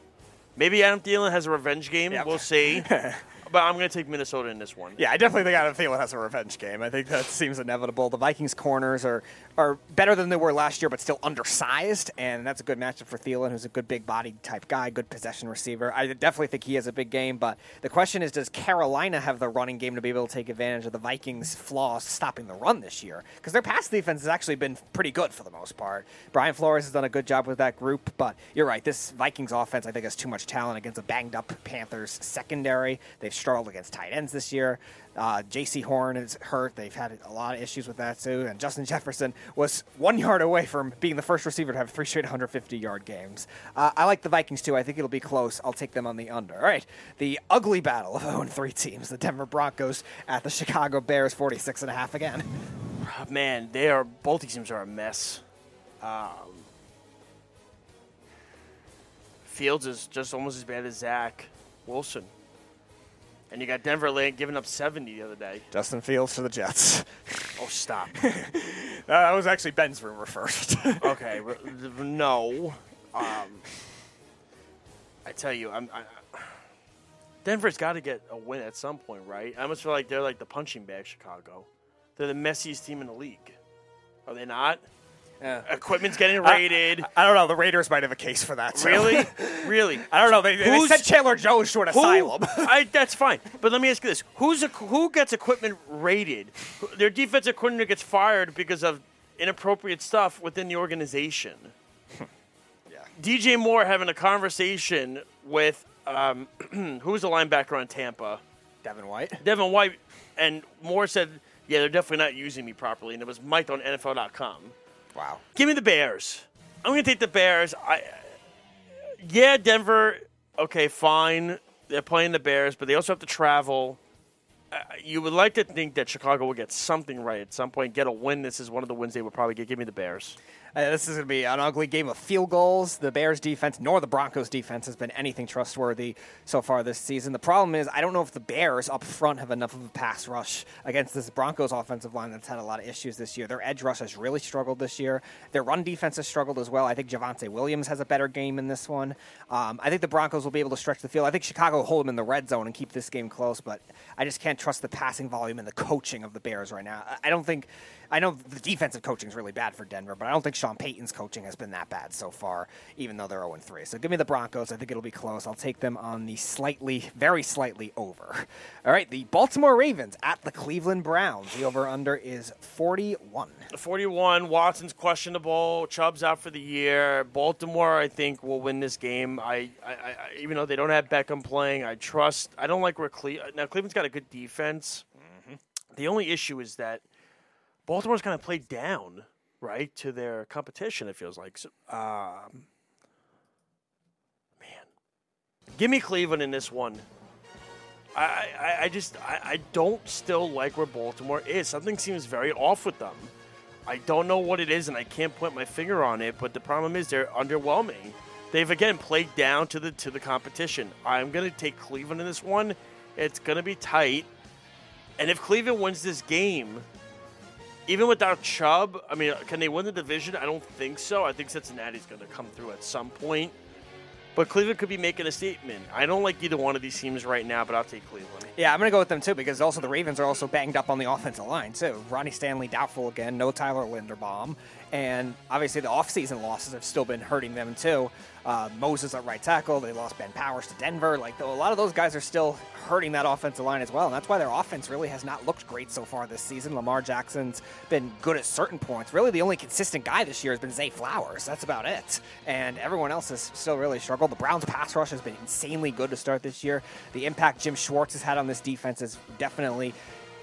Maybe Adam Thielen has a revenge game. Yep. We'll see. but I'm going to take Minnesota in this one. Yeah, I definitely think Adam Thielen has a revenge game. I think that seems inevitable. The Vikings corners are are better than they were last year, but still undersized, and that's a good matchup for Thielen, who's a good big body type guy, good possession receiver. I definitely think he has a big game, but the question is, does Carolina have the running game to be able to take advantage of the Vikings' flaws stopping the run this year? Because their pass defense has actually been pretty good for the most part. Brian Flores has done a good job with that group, but you're right. This Vikings offense, I think, has too much talent against a banged up Panthers secondary. They've struggled against tight ends this year. Uh, Jaycee Horn is hurt. They've had a lot of issues with that too. And Justin Jefferson was one yard away from being the first receiver to have three straight 150 yard games. Uh, I like the Vikings too. I think it'll be close. I'll take them on the under. All right, the ugly battle of 0 3 teams: the Denver Broncos at the Chicago Bears, 46 and a half again. Man, they are both these teams are a mess. Um, Fields is just almost as bad as Zach Wilson. And you got Denver late giving up 70 the other day. Justin Fields for the Jets. Oh, stop. that was actually Ben's rumor first. okay, no. Um, I tell you, I'm. I, Denver's got to get a win at some point, right? I almost feel like they're like the punching bag, Chicago. They're the messiest team in the league. Are they not? Yeah. Equipment's getting raided. I, I don't know. The Raiders might have a case for that. too. really, really. I don't know. They, they Who's- sent Chandler Jones to an Who- asylum. I, that's fine. But let me ask you this: Who's a, who gets equipment raided? Their defensive coordinator gets fired because of inappropriate stuff within the organization. yeah. DJ Moore having a conversation with um, who was the linebacker on Tampa, Devin White. Devin White, and Moore said, "Yeah, they're definitely not using me properly," and it was Mike on NFL.com. Wow. Give me the Bears. I'm going to take the Bears. I, yeah, Denver. Okay, fine. They're playing the Bears, but they also have to travel. Uh, you would like to think that Chicago will get something right at some point, get a win. This is one of the wins they would probably get. Give me the Bears. Uh, this is going to be an ugly game of field goals. The Bears defense nor the Broncos defense has been anything trustworthy so far this season. The problem is, I don't know if the Bears up front have enough of a pass rush against this Broncos offensive line that's had a lot of issues this year. Their edge rush has really struggled this year. Their run defense has struggled as well. I think Javonte Williams has a better game in this one. Um, I think the Broncos will be able to stretch the field. I think Chicago will hold them in the red zone and keep this game close, but I just can't trust the passing volume and the coaching of the Bears right now. I- I don't think. I know the defensive coaching is really bad for Denver, but I don't think Sean Payton's coaching has been that bad so far, even though they're 0 3. So give me the Broncos. I think it'll be close. I'll take them on the slightly, very slightly over. All right, the Baltimore Ravens at the Cleveland Browns. The over under is 41. 41. Watson's questionable. Chubb's out for the year. Baltimore, I think, will win this game. I, I, I even though they don't have Beckham playing, I trust. I don't like where Cle- now Cleveland's got a good defense. Mm-hmm. The only issue is that Baltimore's kind of played down, right, to their competition. It feels like. So, um, man, give me Cleveland in this one. I, I, I just I, I don't still like where Baltimore is. Something seems very off with them. I don't know what it is, and I can't point my finger on it. But the problem is they're underwhelming. They've again played down to the to the competition. I'm gonna take Cleveland in this one. It's gonna be tight, and if Cleveland wins this game, even without Chubb, I mean, can they win the division? I don't think so. I think Cincinnati's gonna come through at some point. But Cleveland could be making a statement. I don't like either one of these teams right now, but I'll take Cleveland. Yeah, I'm going to go with them too because also the Ravens are also banged up on the offensive line too. Ronnie Stanley doubtful again, no Tyler Linderbaum, and obviously the offseason losses have still been hurting them too. Uh, Moses at right tackle, they lost Ben Powers to Denver. Like a lot of those guys are still hurting that offensive line as well, and that's why their offense really has not looked great so far this season. Lamar Jackson's been good at certain points. Really, the only consistent guy this year has been Zay Flowers. That's about it, and everyone else has still really struggled. The Browns' pass rush has been insanely good to start this year. The impact Jim Schwartz has had on this defense is definitely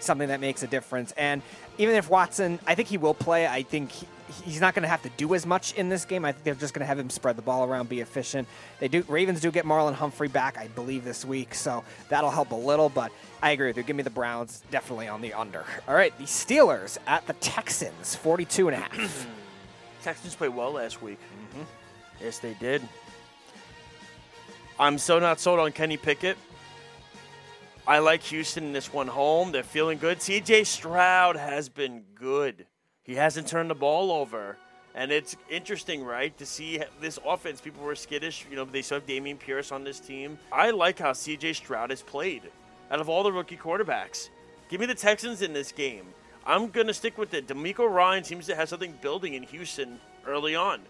something that makes a difference. And even if Watson, I think he will play. I think he, he's not going to have to do as much in this game. I think they're just going to have him spread the ball around, be efficient. They do. Ravens do get Marlon Humphrey back, I believe, this week, so that'll help a little. But I agree with you. Give me the Browns definitely on the under. All right, the Steelers at the Texans, 42 and a half. Texans played well last week. Mm-hmm. Yes, they did. I'm so not sold on Kenny Pickett. I like Houston in this one home. They're feeling good. CJ Stroud has been good. He hasn't turned the ball over. And it's interesting, right, to see this offense. People were skittish. You know, they still have Dameon Pierce on this team. I like how CJ Stroud has played out of all the rookie quarterbacks. Give me the Texans in this game. I'm gonna stick with it. DeMeco Ryan seems to have something building in Houston early on.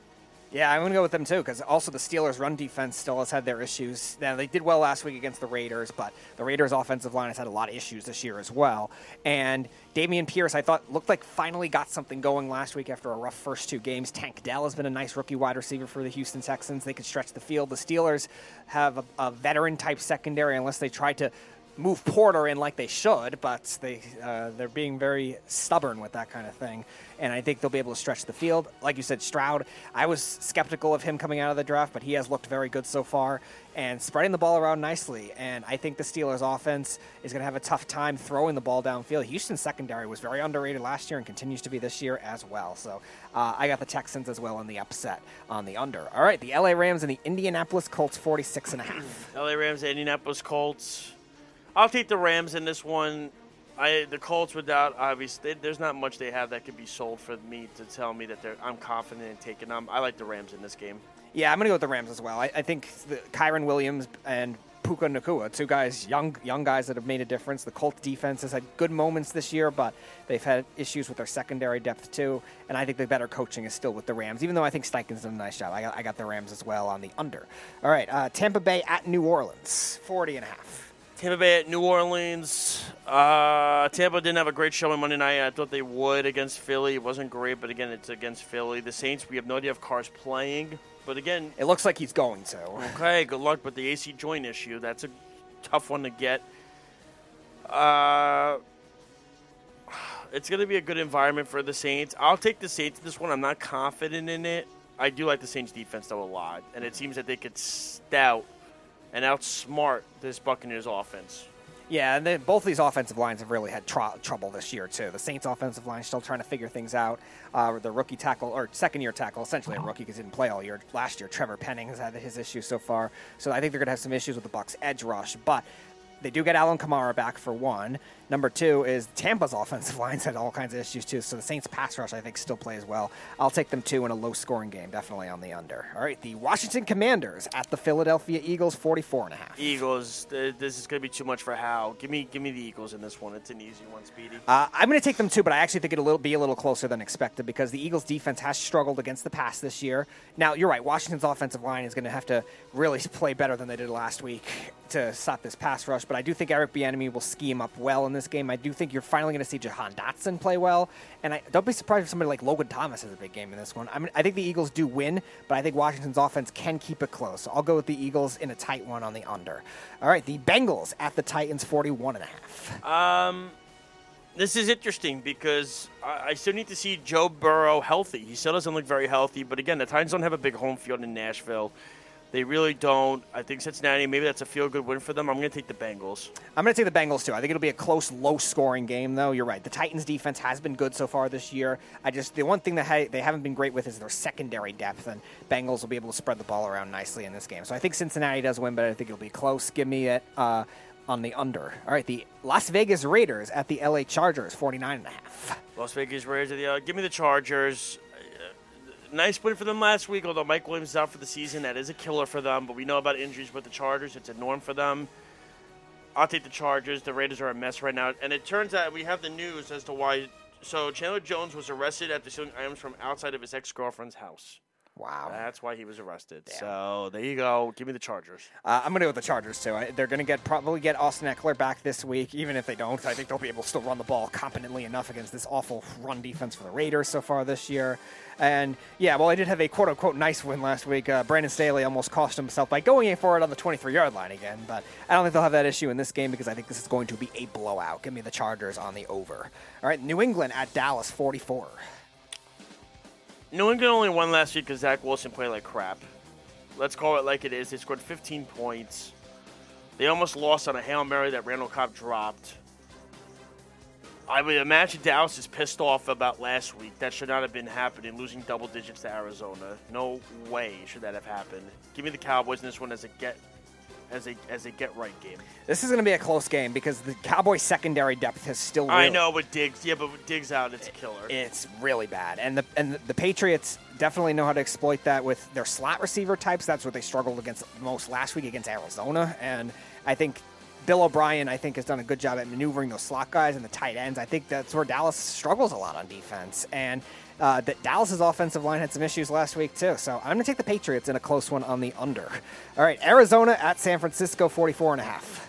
Yeah, I'm going to go with them too because also the Steelers' run defense still has had their issues. Now they did well last week against the Raiders, but the Raiders' offensive line has had a lot of issues this year as well. And Dameon Pierce, I thought, looked like finally got something going last week after a rough first two games. Tank Dell has been a nice rookie wide receiver for the Houston Texans. They could stretch the field. The Steelers have a, a veteran type secondary unless they try to move Porter in like they should, but they uh, they're being very stubborn with that kind of thing. And I think they'll be able to stretch the field. Like you said, Stroud, I was skeptical of him coming out of the draft, but he has looked very good so far and spreading the ball around nicely. And I think the Steelers' offense is going to have a tough time throwing the ball downfield. Houston's secondary was very underrated last year and continues to be this year as well. So uh, I got the Texans as well in the upset on the under. All right, the LA Rams and the Indianapolis Colts, 46 and a half. LA Rams, Indianapolis Colts. I'll take the Rams in this one. I the Colts without obviously there's not much they have that could be sold for me to tell me that I'm confident in taking them. I like the Rams in this game. Yeah, I'm to go with the Rams as well. I, I think the, Kyren Williams and Puka Nacua, two guys, young young guys that have made a difference. The Colts defense has had good moments this year, but they've had issues with their secondary depth too. And I think the better coaching is still with the Rams, even though I think Steichen's done a nice job. I got, I got the Rams as well on the under. All right, uh, Tampa Bay at New Orleans, 40 and a half. Tampa Bay at New Orleans. Uh, Tampa didn't have a great showing Monday night. I thought they would against Philly. It wasn't great, but again, it's against Philly. The Saints, we have no idea if Carr's playing. But again, It looks like he's going to. okay, good luck with the AC joint issue. That's a tough one to get. Uh, it's going to be a good environment for the Saints. I'll take the Saints this one. I'm not confident in it. I do like the Saints defense though a lot, and it seems that they could stout and outsmart this Buccaneers offense. Yeah, and then both these offensive lines have really had tr- trouble this year too. The Saints' offensive line still trying to figure things out. Uh, the rookie tackle or second-year tackle, essentially a rookie because he didn't play all year last year. Trevor Penning has had his issues so far, so I think they're going to have some issues with the Bucks' edge rush. But they do get Alvin Kamara back for one. Number two is Tampa's offensive lines had all kinds of issues too. So the Saints pass rush I think still plays well. I'll take them two in a low scoring game, definitely on the under. All right, the Washington Commanders at the Philadelphia Eagles, 44 and a half. Eagles. th- This is going to be too much for Howell. Give me, give me the Eagles in this one. It's an easy one, Speedy. Uh, I'm going to take them too, but I actually think it'll be a little closer than expected because the Eagles' defense has struggled against the pass this year. Now, you're right. Washington's offensive line is going to have to really play better than they did last week to stop this pass rush. But I do think Eric Bieniemy will scheme up well in this game. I do think you're finally going to see Jahan Dotson play well, and I don't be surprised if somebody like Logan Thomas has a big game in this one. I mean, I think the Eagles do win, but I think Washington's offense can keep it close. So I'll go with the Eagles in a tight one on the under. All right, the Bengals at the Titans, 41 and a half. Um, this is interesting because I, I still need to see Joe Burrow healthy. He still doesn't look very healthy, but again, the Titans don't have a big home field in Nashville. They really don't. I think Cincinnati, maybe that's a feel good win for them. I'm going to take the Bengals. I'm going to take the Bengals too. I think it'll be a close, low-scoring game, though. You're right. The Titans' defense has been good so far this year. I just the one thing that ha- they haven't been great with is their secondary depth, and Bengals will be able to spread the ball around nicely in this game. So I think Cincinnati does win, but I think it'll be close. Give me it uh, on the under. All right, the Las Vegas Raiders at the LA Chargers, 49 and a half. Las Vegas Raiders. the- Uh, give me the Chargers. Nice win for them last week, although Mike Williams is out for the season. That is a killer for them, but we know about injuries with the Chargers. It's a norm for them. I'll take the Chargers. The Raiders are a mess right now. And it turns out we have the news as to why. So Chandler Jones was arrested after stealing items from outside of his ex girlfriend's house. Wow. That's why he was arrested. So there you go. Give me the Chargers. Uh, I'm going to go with the Chargers too. I, they're going to get probably get Austin Ekeler back this week. Even if they don't, I think they'll be able to still run the ball competently enough against this awful run defense for the Raiders so far this year. And yeah, well, I did have a quote unquote nice win last week. Uh, Brandon Staley almost cost himself by going in for it on the 23 yard line again. But I don't think they'll have that issue in this game because I think this is going to be a blowout. Give me the Chargers on the over. All right, New England at Dallas, 44. New England only won last week because Zach Wilson played like crap. Let's call it like it is. They scored 15 points. They almost lost on a Hail Mary that Randall Cobb dropped. I would imagine Dallas is pissed off about last week. That should not have been happening, losing double digits to Arizona. No way should that have happened. Give me the Cowboys in this one as a get as a as a get right game. This is going to be a close game because the Cowboys' secondary depth has still. I know with Diggs, yeah, but Diggs out, it's a killer. It's really bad, and the and the Patriots definitely know how to exploit that with their slot receiver types. That's what they struggled against most last week against Arizona, and I think Bill O'Brien, I think, has done a good job at maneuvering those slot guys and the tight ends. I think that's where Dallas struggles a lot on defense. And uh, that Dallas's offensive line had some issues last week, too. So I'm going to take the Patriots in a close one on the under. All right, Arizona at San Francisco, 44 and a half.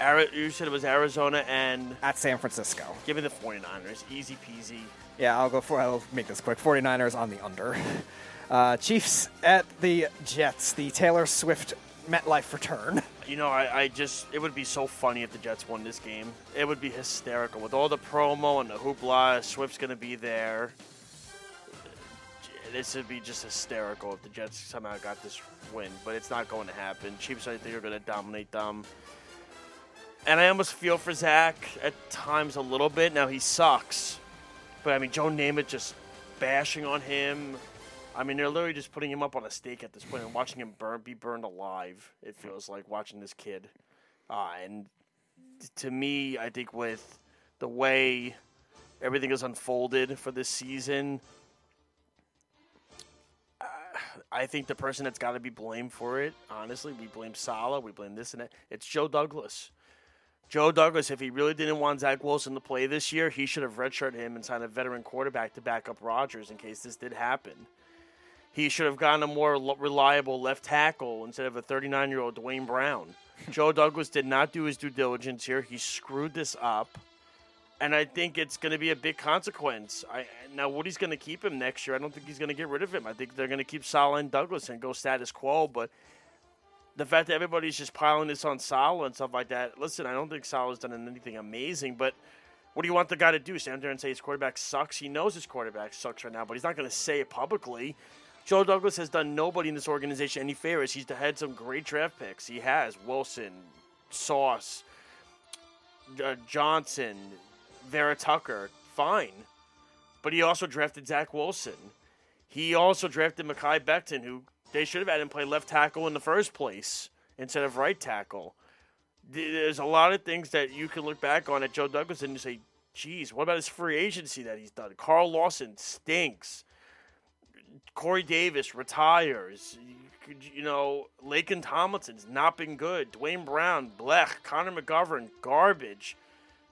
Ari- you said it was Arizona and At San Francisco. give me the 49ers. Easy peasy. Yeah, I'll go for. I'll make this quick. 49ers on the under. Uh, Chiefs at the Jets. The Taylor Swift MetLife return. You know, I, I just it would be so funny if the Jets won this game. It would be hysterical with all the promo and the hoopla. Swift's gonna be there. This would be just hysterical if the Jets somehow got this win, but it's not going to happen. Chiefs, I think, are to dominate them. And I almost feel for Zach at times a little bit. Now he sucks, but I mean Joe Namath just bashing on him. I mean, they're literally just putting him up on a stake at this point and watching him burn, be burned alive. It feels like watching this kid. Uh, and to me, I think with the way everything is unfolded for this season, uh, I think the person that's got to be blamed for it, honestly, we blame Salah, we blame this and that. It's Joe Douglas. Joe Douglas, if he really didn't want Zach Wilson to play this year, he should have redshirted him and signed a veteran quarterback to back up Rodgers in case this did happen. He should have gotten a more reliable left tackle instead of a 39 year old Dwayne Brown. Joe Douglas did not do his due diligence here. He screwed this up. And I think it's going to be a big consequence. I, now, Woody's going to keep him next year. I don't think he's going to get rid of him. I think they're going to keep Salah and Douglas and go status quo. But the fact that everybody's just piling this on Salah and stuff like that. Listen, I don't think Salah's done anything amazing, but what do you want the guy to do? Stand there and say his quarterback sucks? He knows his quarterback sucks right now, but he's not going to say it publicly. Joe Douglas has done nobody in this organization any favors. He's had some great draft picks. He has Wilson, Sauce, uh, Johnson, Vera Tucker. Fine. But he also drafted Zach Wilson. He also drafted Mekhi Becton, who they should have had him play left tackle in the first place instead of right tackle. There's a lot of things that you can look back on at Joe Douglas and say, geez, what about his free agency that he's done? Carl Lawson stinks. Corey Davis retires. You, know, Laken Tomlinson's not been good. Dwayne Brown, blech. Connor McGovern, garbage.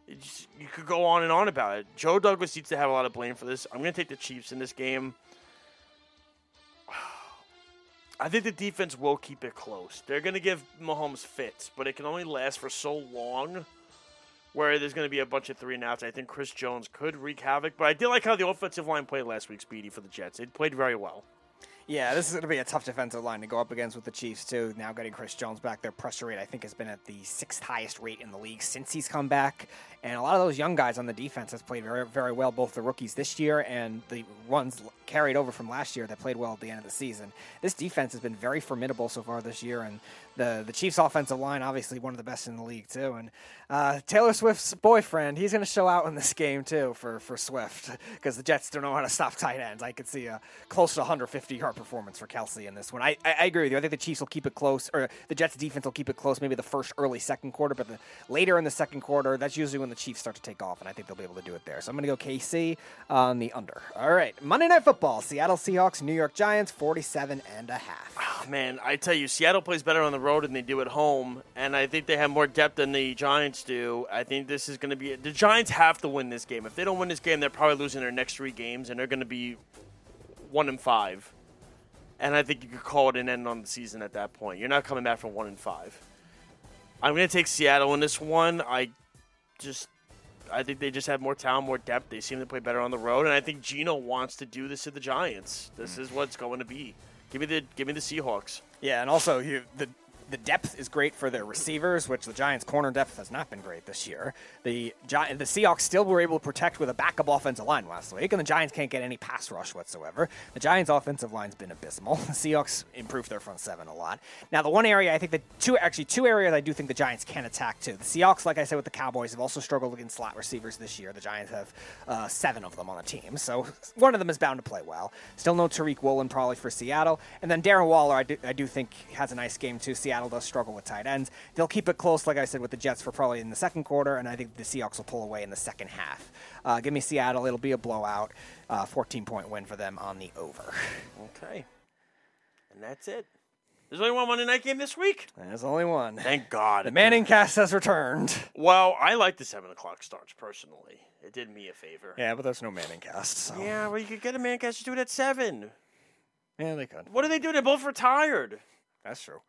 Just- you could go on and on about it. Joe Douglas needs to have a lot of blame for this. I'm going to take the Chiefs in this game. I think the defense will keep it close. They're going to give Mahomes fits, but it can only last for so long where there's going to be a bunch of three and outs. I think Chris Jones could wreak havoc, but I did like how the offensive line played last week, Speedy, for the Jets. It played very well. Yeah, this is going to be a tough defensive line to go up against with the Chiefs, too. Now getting Chris Jones back, their pressure rate, I think, has been at the sixth highest rate in the league since he's come back. And a lot of those young guys on the defense has played very, very well, both the rookies this year and the ones carried over from last year that played well at the end of the season. This defense has been very formidable so far this year, and the the Chiefs' offensive line, obviously one of the best in the league, too. And uh, Taylor Swift's boyfriend, he's going to show out in this game, too, for, for Swift, because the Jets don't know how to stop tight ends. I could see a close to 150 yard performance for Kelce in this one. I, I, I agree with you. I think the Chiefs will keep it close, or the Jets' defense will keep it close, maybe the first early second quarter, but the, later in the second quarter, that's usually when the Chiefs start to take off, and I think they'll be able to do it there. So I'm going to go KC on the under. All right, Monday Night Football, Seattle Seahawks, New York Giants, 47 and a half. Oh, man, I tell you, Seattle plays better on the road than they do at home, and I think they have more depth than the Giants do. I think this is going to be the Giants have to win this game. If they don't win this game, they're probably losing their next three games, and they're going to be one and five. And I think you could call it an end on the season at that point. You're not coming back from one and five. I'm going to take Seattle in this one. I just I think they just have more talent, more depth. They seem to play better on the road, and I think Geno wants to do this to the Giants. This mm. is what it's going to be. Give me the give me the Seahawks. Yeah, and also you, the the depth is great for their receivers, which the Giants' corner depth has not been great this year. The Gi- the Seahawks still were able to protect with a backup offensive line last week, and the Giants can't get any pass rush whatsoever. The Giants' offensive line's been abysmal. The Seahawks improved their front seven a lot. Now, the one area I think the two actually two areas I do think the Giants can attack too. The Seahawks, like I said with the Cowboys, have also struggled against slot receivers this year. The Giants have uh, seven of them on the team, so one of them is bound to play well. Still no Tariq Woolen probably for Seattle, and then Darren Waller I do, I do think has a nice game too. Seattle does struggle with tight ends. They'll keep it close, like I said, with the Jets for probably in the second quarter, and I think the Seahawks will pull away in the second half. Uh, give me Seattle. It'll be a blowout. Uh, 14 point win for them on the over. Okay, and that's it. There's only one Monday night game this week. There's only one. Thank God. The Manning cast has returned. Well, I like the seven o'clock starts personally. It did me a favor. Yeah, but there's no Manning cast. So. Yeah, well, you could get a man cast to do it at seven. yeah, they could. What do they do? They're both retired. That's true.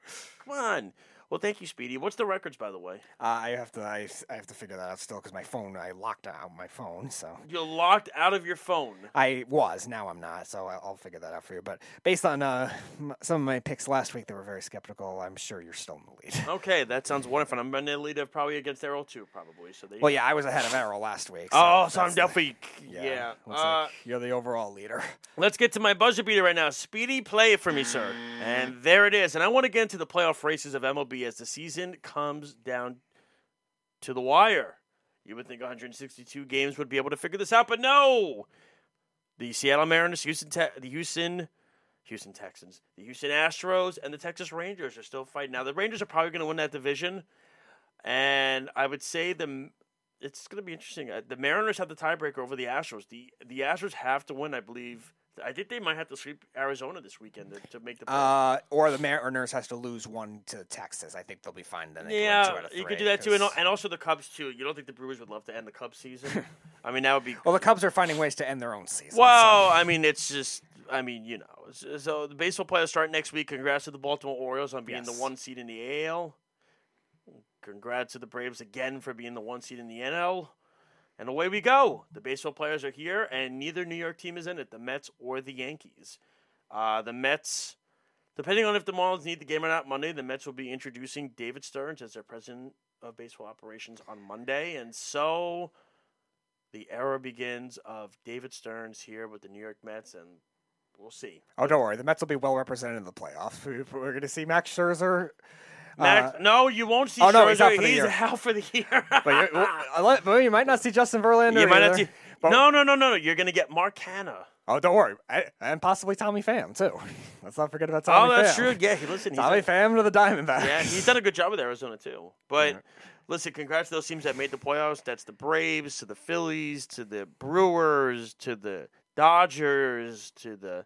Come on. Well, thank you, Speedy. What's the records, by the way? Uh, I have to. I, I have to figure that out still because my phone. I locked out my phone, so You're locked out of your phone. I was. Now I'm not. So I'll, I'll figure that out for you. But based on uh, m- some of my picks last week, they were very skeptical. I'm sure you're still in the lead. Okay, that sounds wonderful. I'm in the lead of probably against Errol too, probably. So they. Well, yeah, I was ahead of Errol last week. Oh, so I'm that's the- definitely yeah. Uh, like you're the overall leader. Let's get to my buzzer beater right now. Speedy, play it for me, sir. And there it is. And I want to get into the playoff races of MLB as the season comes down to the wire. You would think 162 games would be able to figure this out, but no. The Seattle Mariners, Houston, Te- the Houston, Houston Texans, the Houston Astros, and the Texas Rangers are still fighting. Now the Rangers are probably going to win that division, and I would say the it's going to be interesting. Uh, The Mariners have the tiebreaker over the Astros. The the Astros have to win, I believe. I think they might have to sweep Arizona this weekend to, to make the playoffs. Uh, or the Mariners has to lose one to Texas. I think they'll be fine then. They can yeah, two out of you could do that too, and, 'cause- al- and also the Cubs too. You don't think the Brewers would love to end the Cubs season? I mean, that would be. Well, the Cubs are finding ways to end their own season. Well, so- I mean, it's just. I mean, you know. So, so the baseball players start next week. Congrats to the Baltimore Orioles on being the one seed in the AL. Congrats to the Braves again for being the one seed in the NL. And away we go. The baseball players are here, and neither New York team is in it, the Mets or the Yankees. Uh, the Mets, depending on if the Marlins need the game or not Monday, the Mets will be introducing David Stearns as their president of baseball operations on Monday. And so the era begins of David Stearns here with the New York Mets, and we'll see. oh, don't worry. The Mets will be well represented in the playoffs. We- We're going to see Max Scherzer. Max, Uh, no, you won't see oh, no, he's Scherzer. out for the He's year. out for the year. but, you, well, but you might not see Justin Verlander. you might either. not see. But- No, no, no, no, no. You're going to get Mark Hanna. Oh, don't worry. I, and possibly Tommy Pham, too. Let's not forget about Tommy Oh, that's Pham. true. Yeah, he listen. He's Tommy done, Pham to the Diamondbacks. yeah, he's done a good job with Arizona too. But listen, congrats to those teams that made the playoffs. That's the Braves, to the Phillies, to the Brewers, to the Dodgers, to the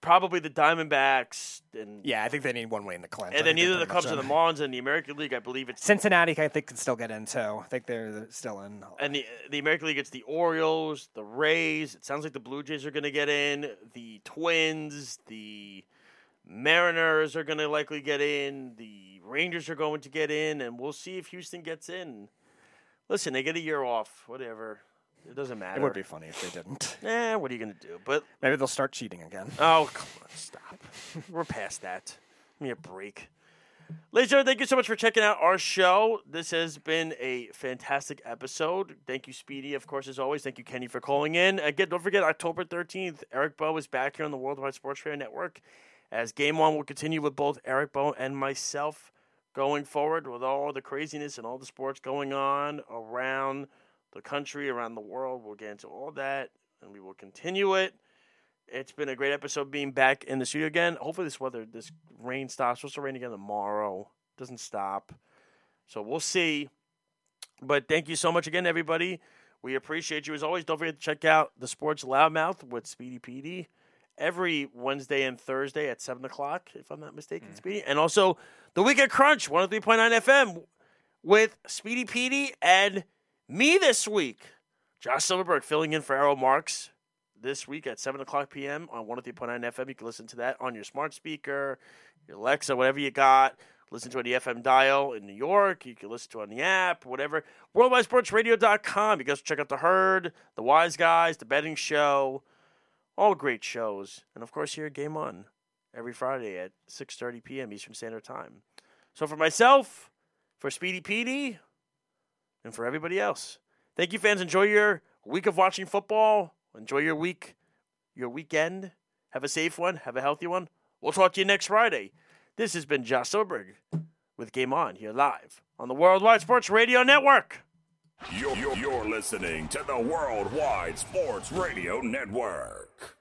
probably the Diamondbacks, and Yeah, I think they need one way in the clinch. I and then either the Cubs or the in. Marlins in the American League. I believe it's Cincinnati, I think, can still get in, too. I think they're still in. And the the American League gets the Orioles, the Rays. It sounds like the Blue Jays are going to get in. The Twins, the Mariners are going to likely get in. The Rangers are going to get in, and we'll see if Houston gets in. Listen, they get a year off. Whatever, it doesn't matter. It would be funny if they didn't. Eh, what are you going to do? But Maybe they'll start cheating again. oh, come on, stop. We're past that. Give me a break. Ladies and gentlemen, thank you so much for checking out our show. This has been a fantastic episode. Thank you, Speedy, of course, as always. Thank you, Kenny, for calling in. Again, don't forget, October 13th, Eric Bowe is back here on the Worldwide Sports Radio Network as Game On will continue with both Eric Bowe and myself going forward with all the craziness and all the sports going on around the country, around the world. We'll get into all that, and we will continue it. It's been a great episode being back in the studio again. Hopefully, this weather, this rain stops. It's supposed to rain again tomorrow. Doesn't stop. So we'll see. But thank you so much again, everybody. We appreciate you as always. Don't forget to check out the Sports Loudmouth with Speedy Petey every Wednesday and Thursday at 7 o'clock, if I'm not mistaken, mm-hmm. Speedy. And also the Weekend Crunch, 103.9 FM with Speedy Petey and me this week. Josh Silverberg filling in for Errol Marks this week at 7 o'clock p.m. on 103.9 FM. You can listen to that on your smart speaker, your Alexa, whatever you got. Listen to it on the FM dial in New York. You can listen to it on the app, whatever. WorldwideSportsRadio.com. You guys check out The Herd, The Wise Guys, The Betting Show. All great shows. And, of course, here at Game On every Friday at 6.30 p.m. Eastern Standard Time. So for myself, for Speedy Petey, and for everybody else, thank you, fans. Enjoy your week of watching football. Enjoy your week, your weekend. Have a safe one. Have a healthy one. We'll talk to you next Friday. This has been Josh Silberg with Game On here live on the Worldwide Sports Radio Network. You're, you're, you're listening to the Worldwide Sports Radio Network.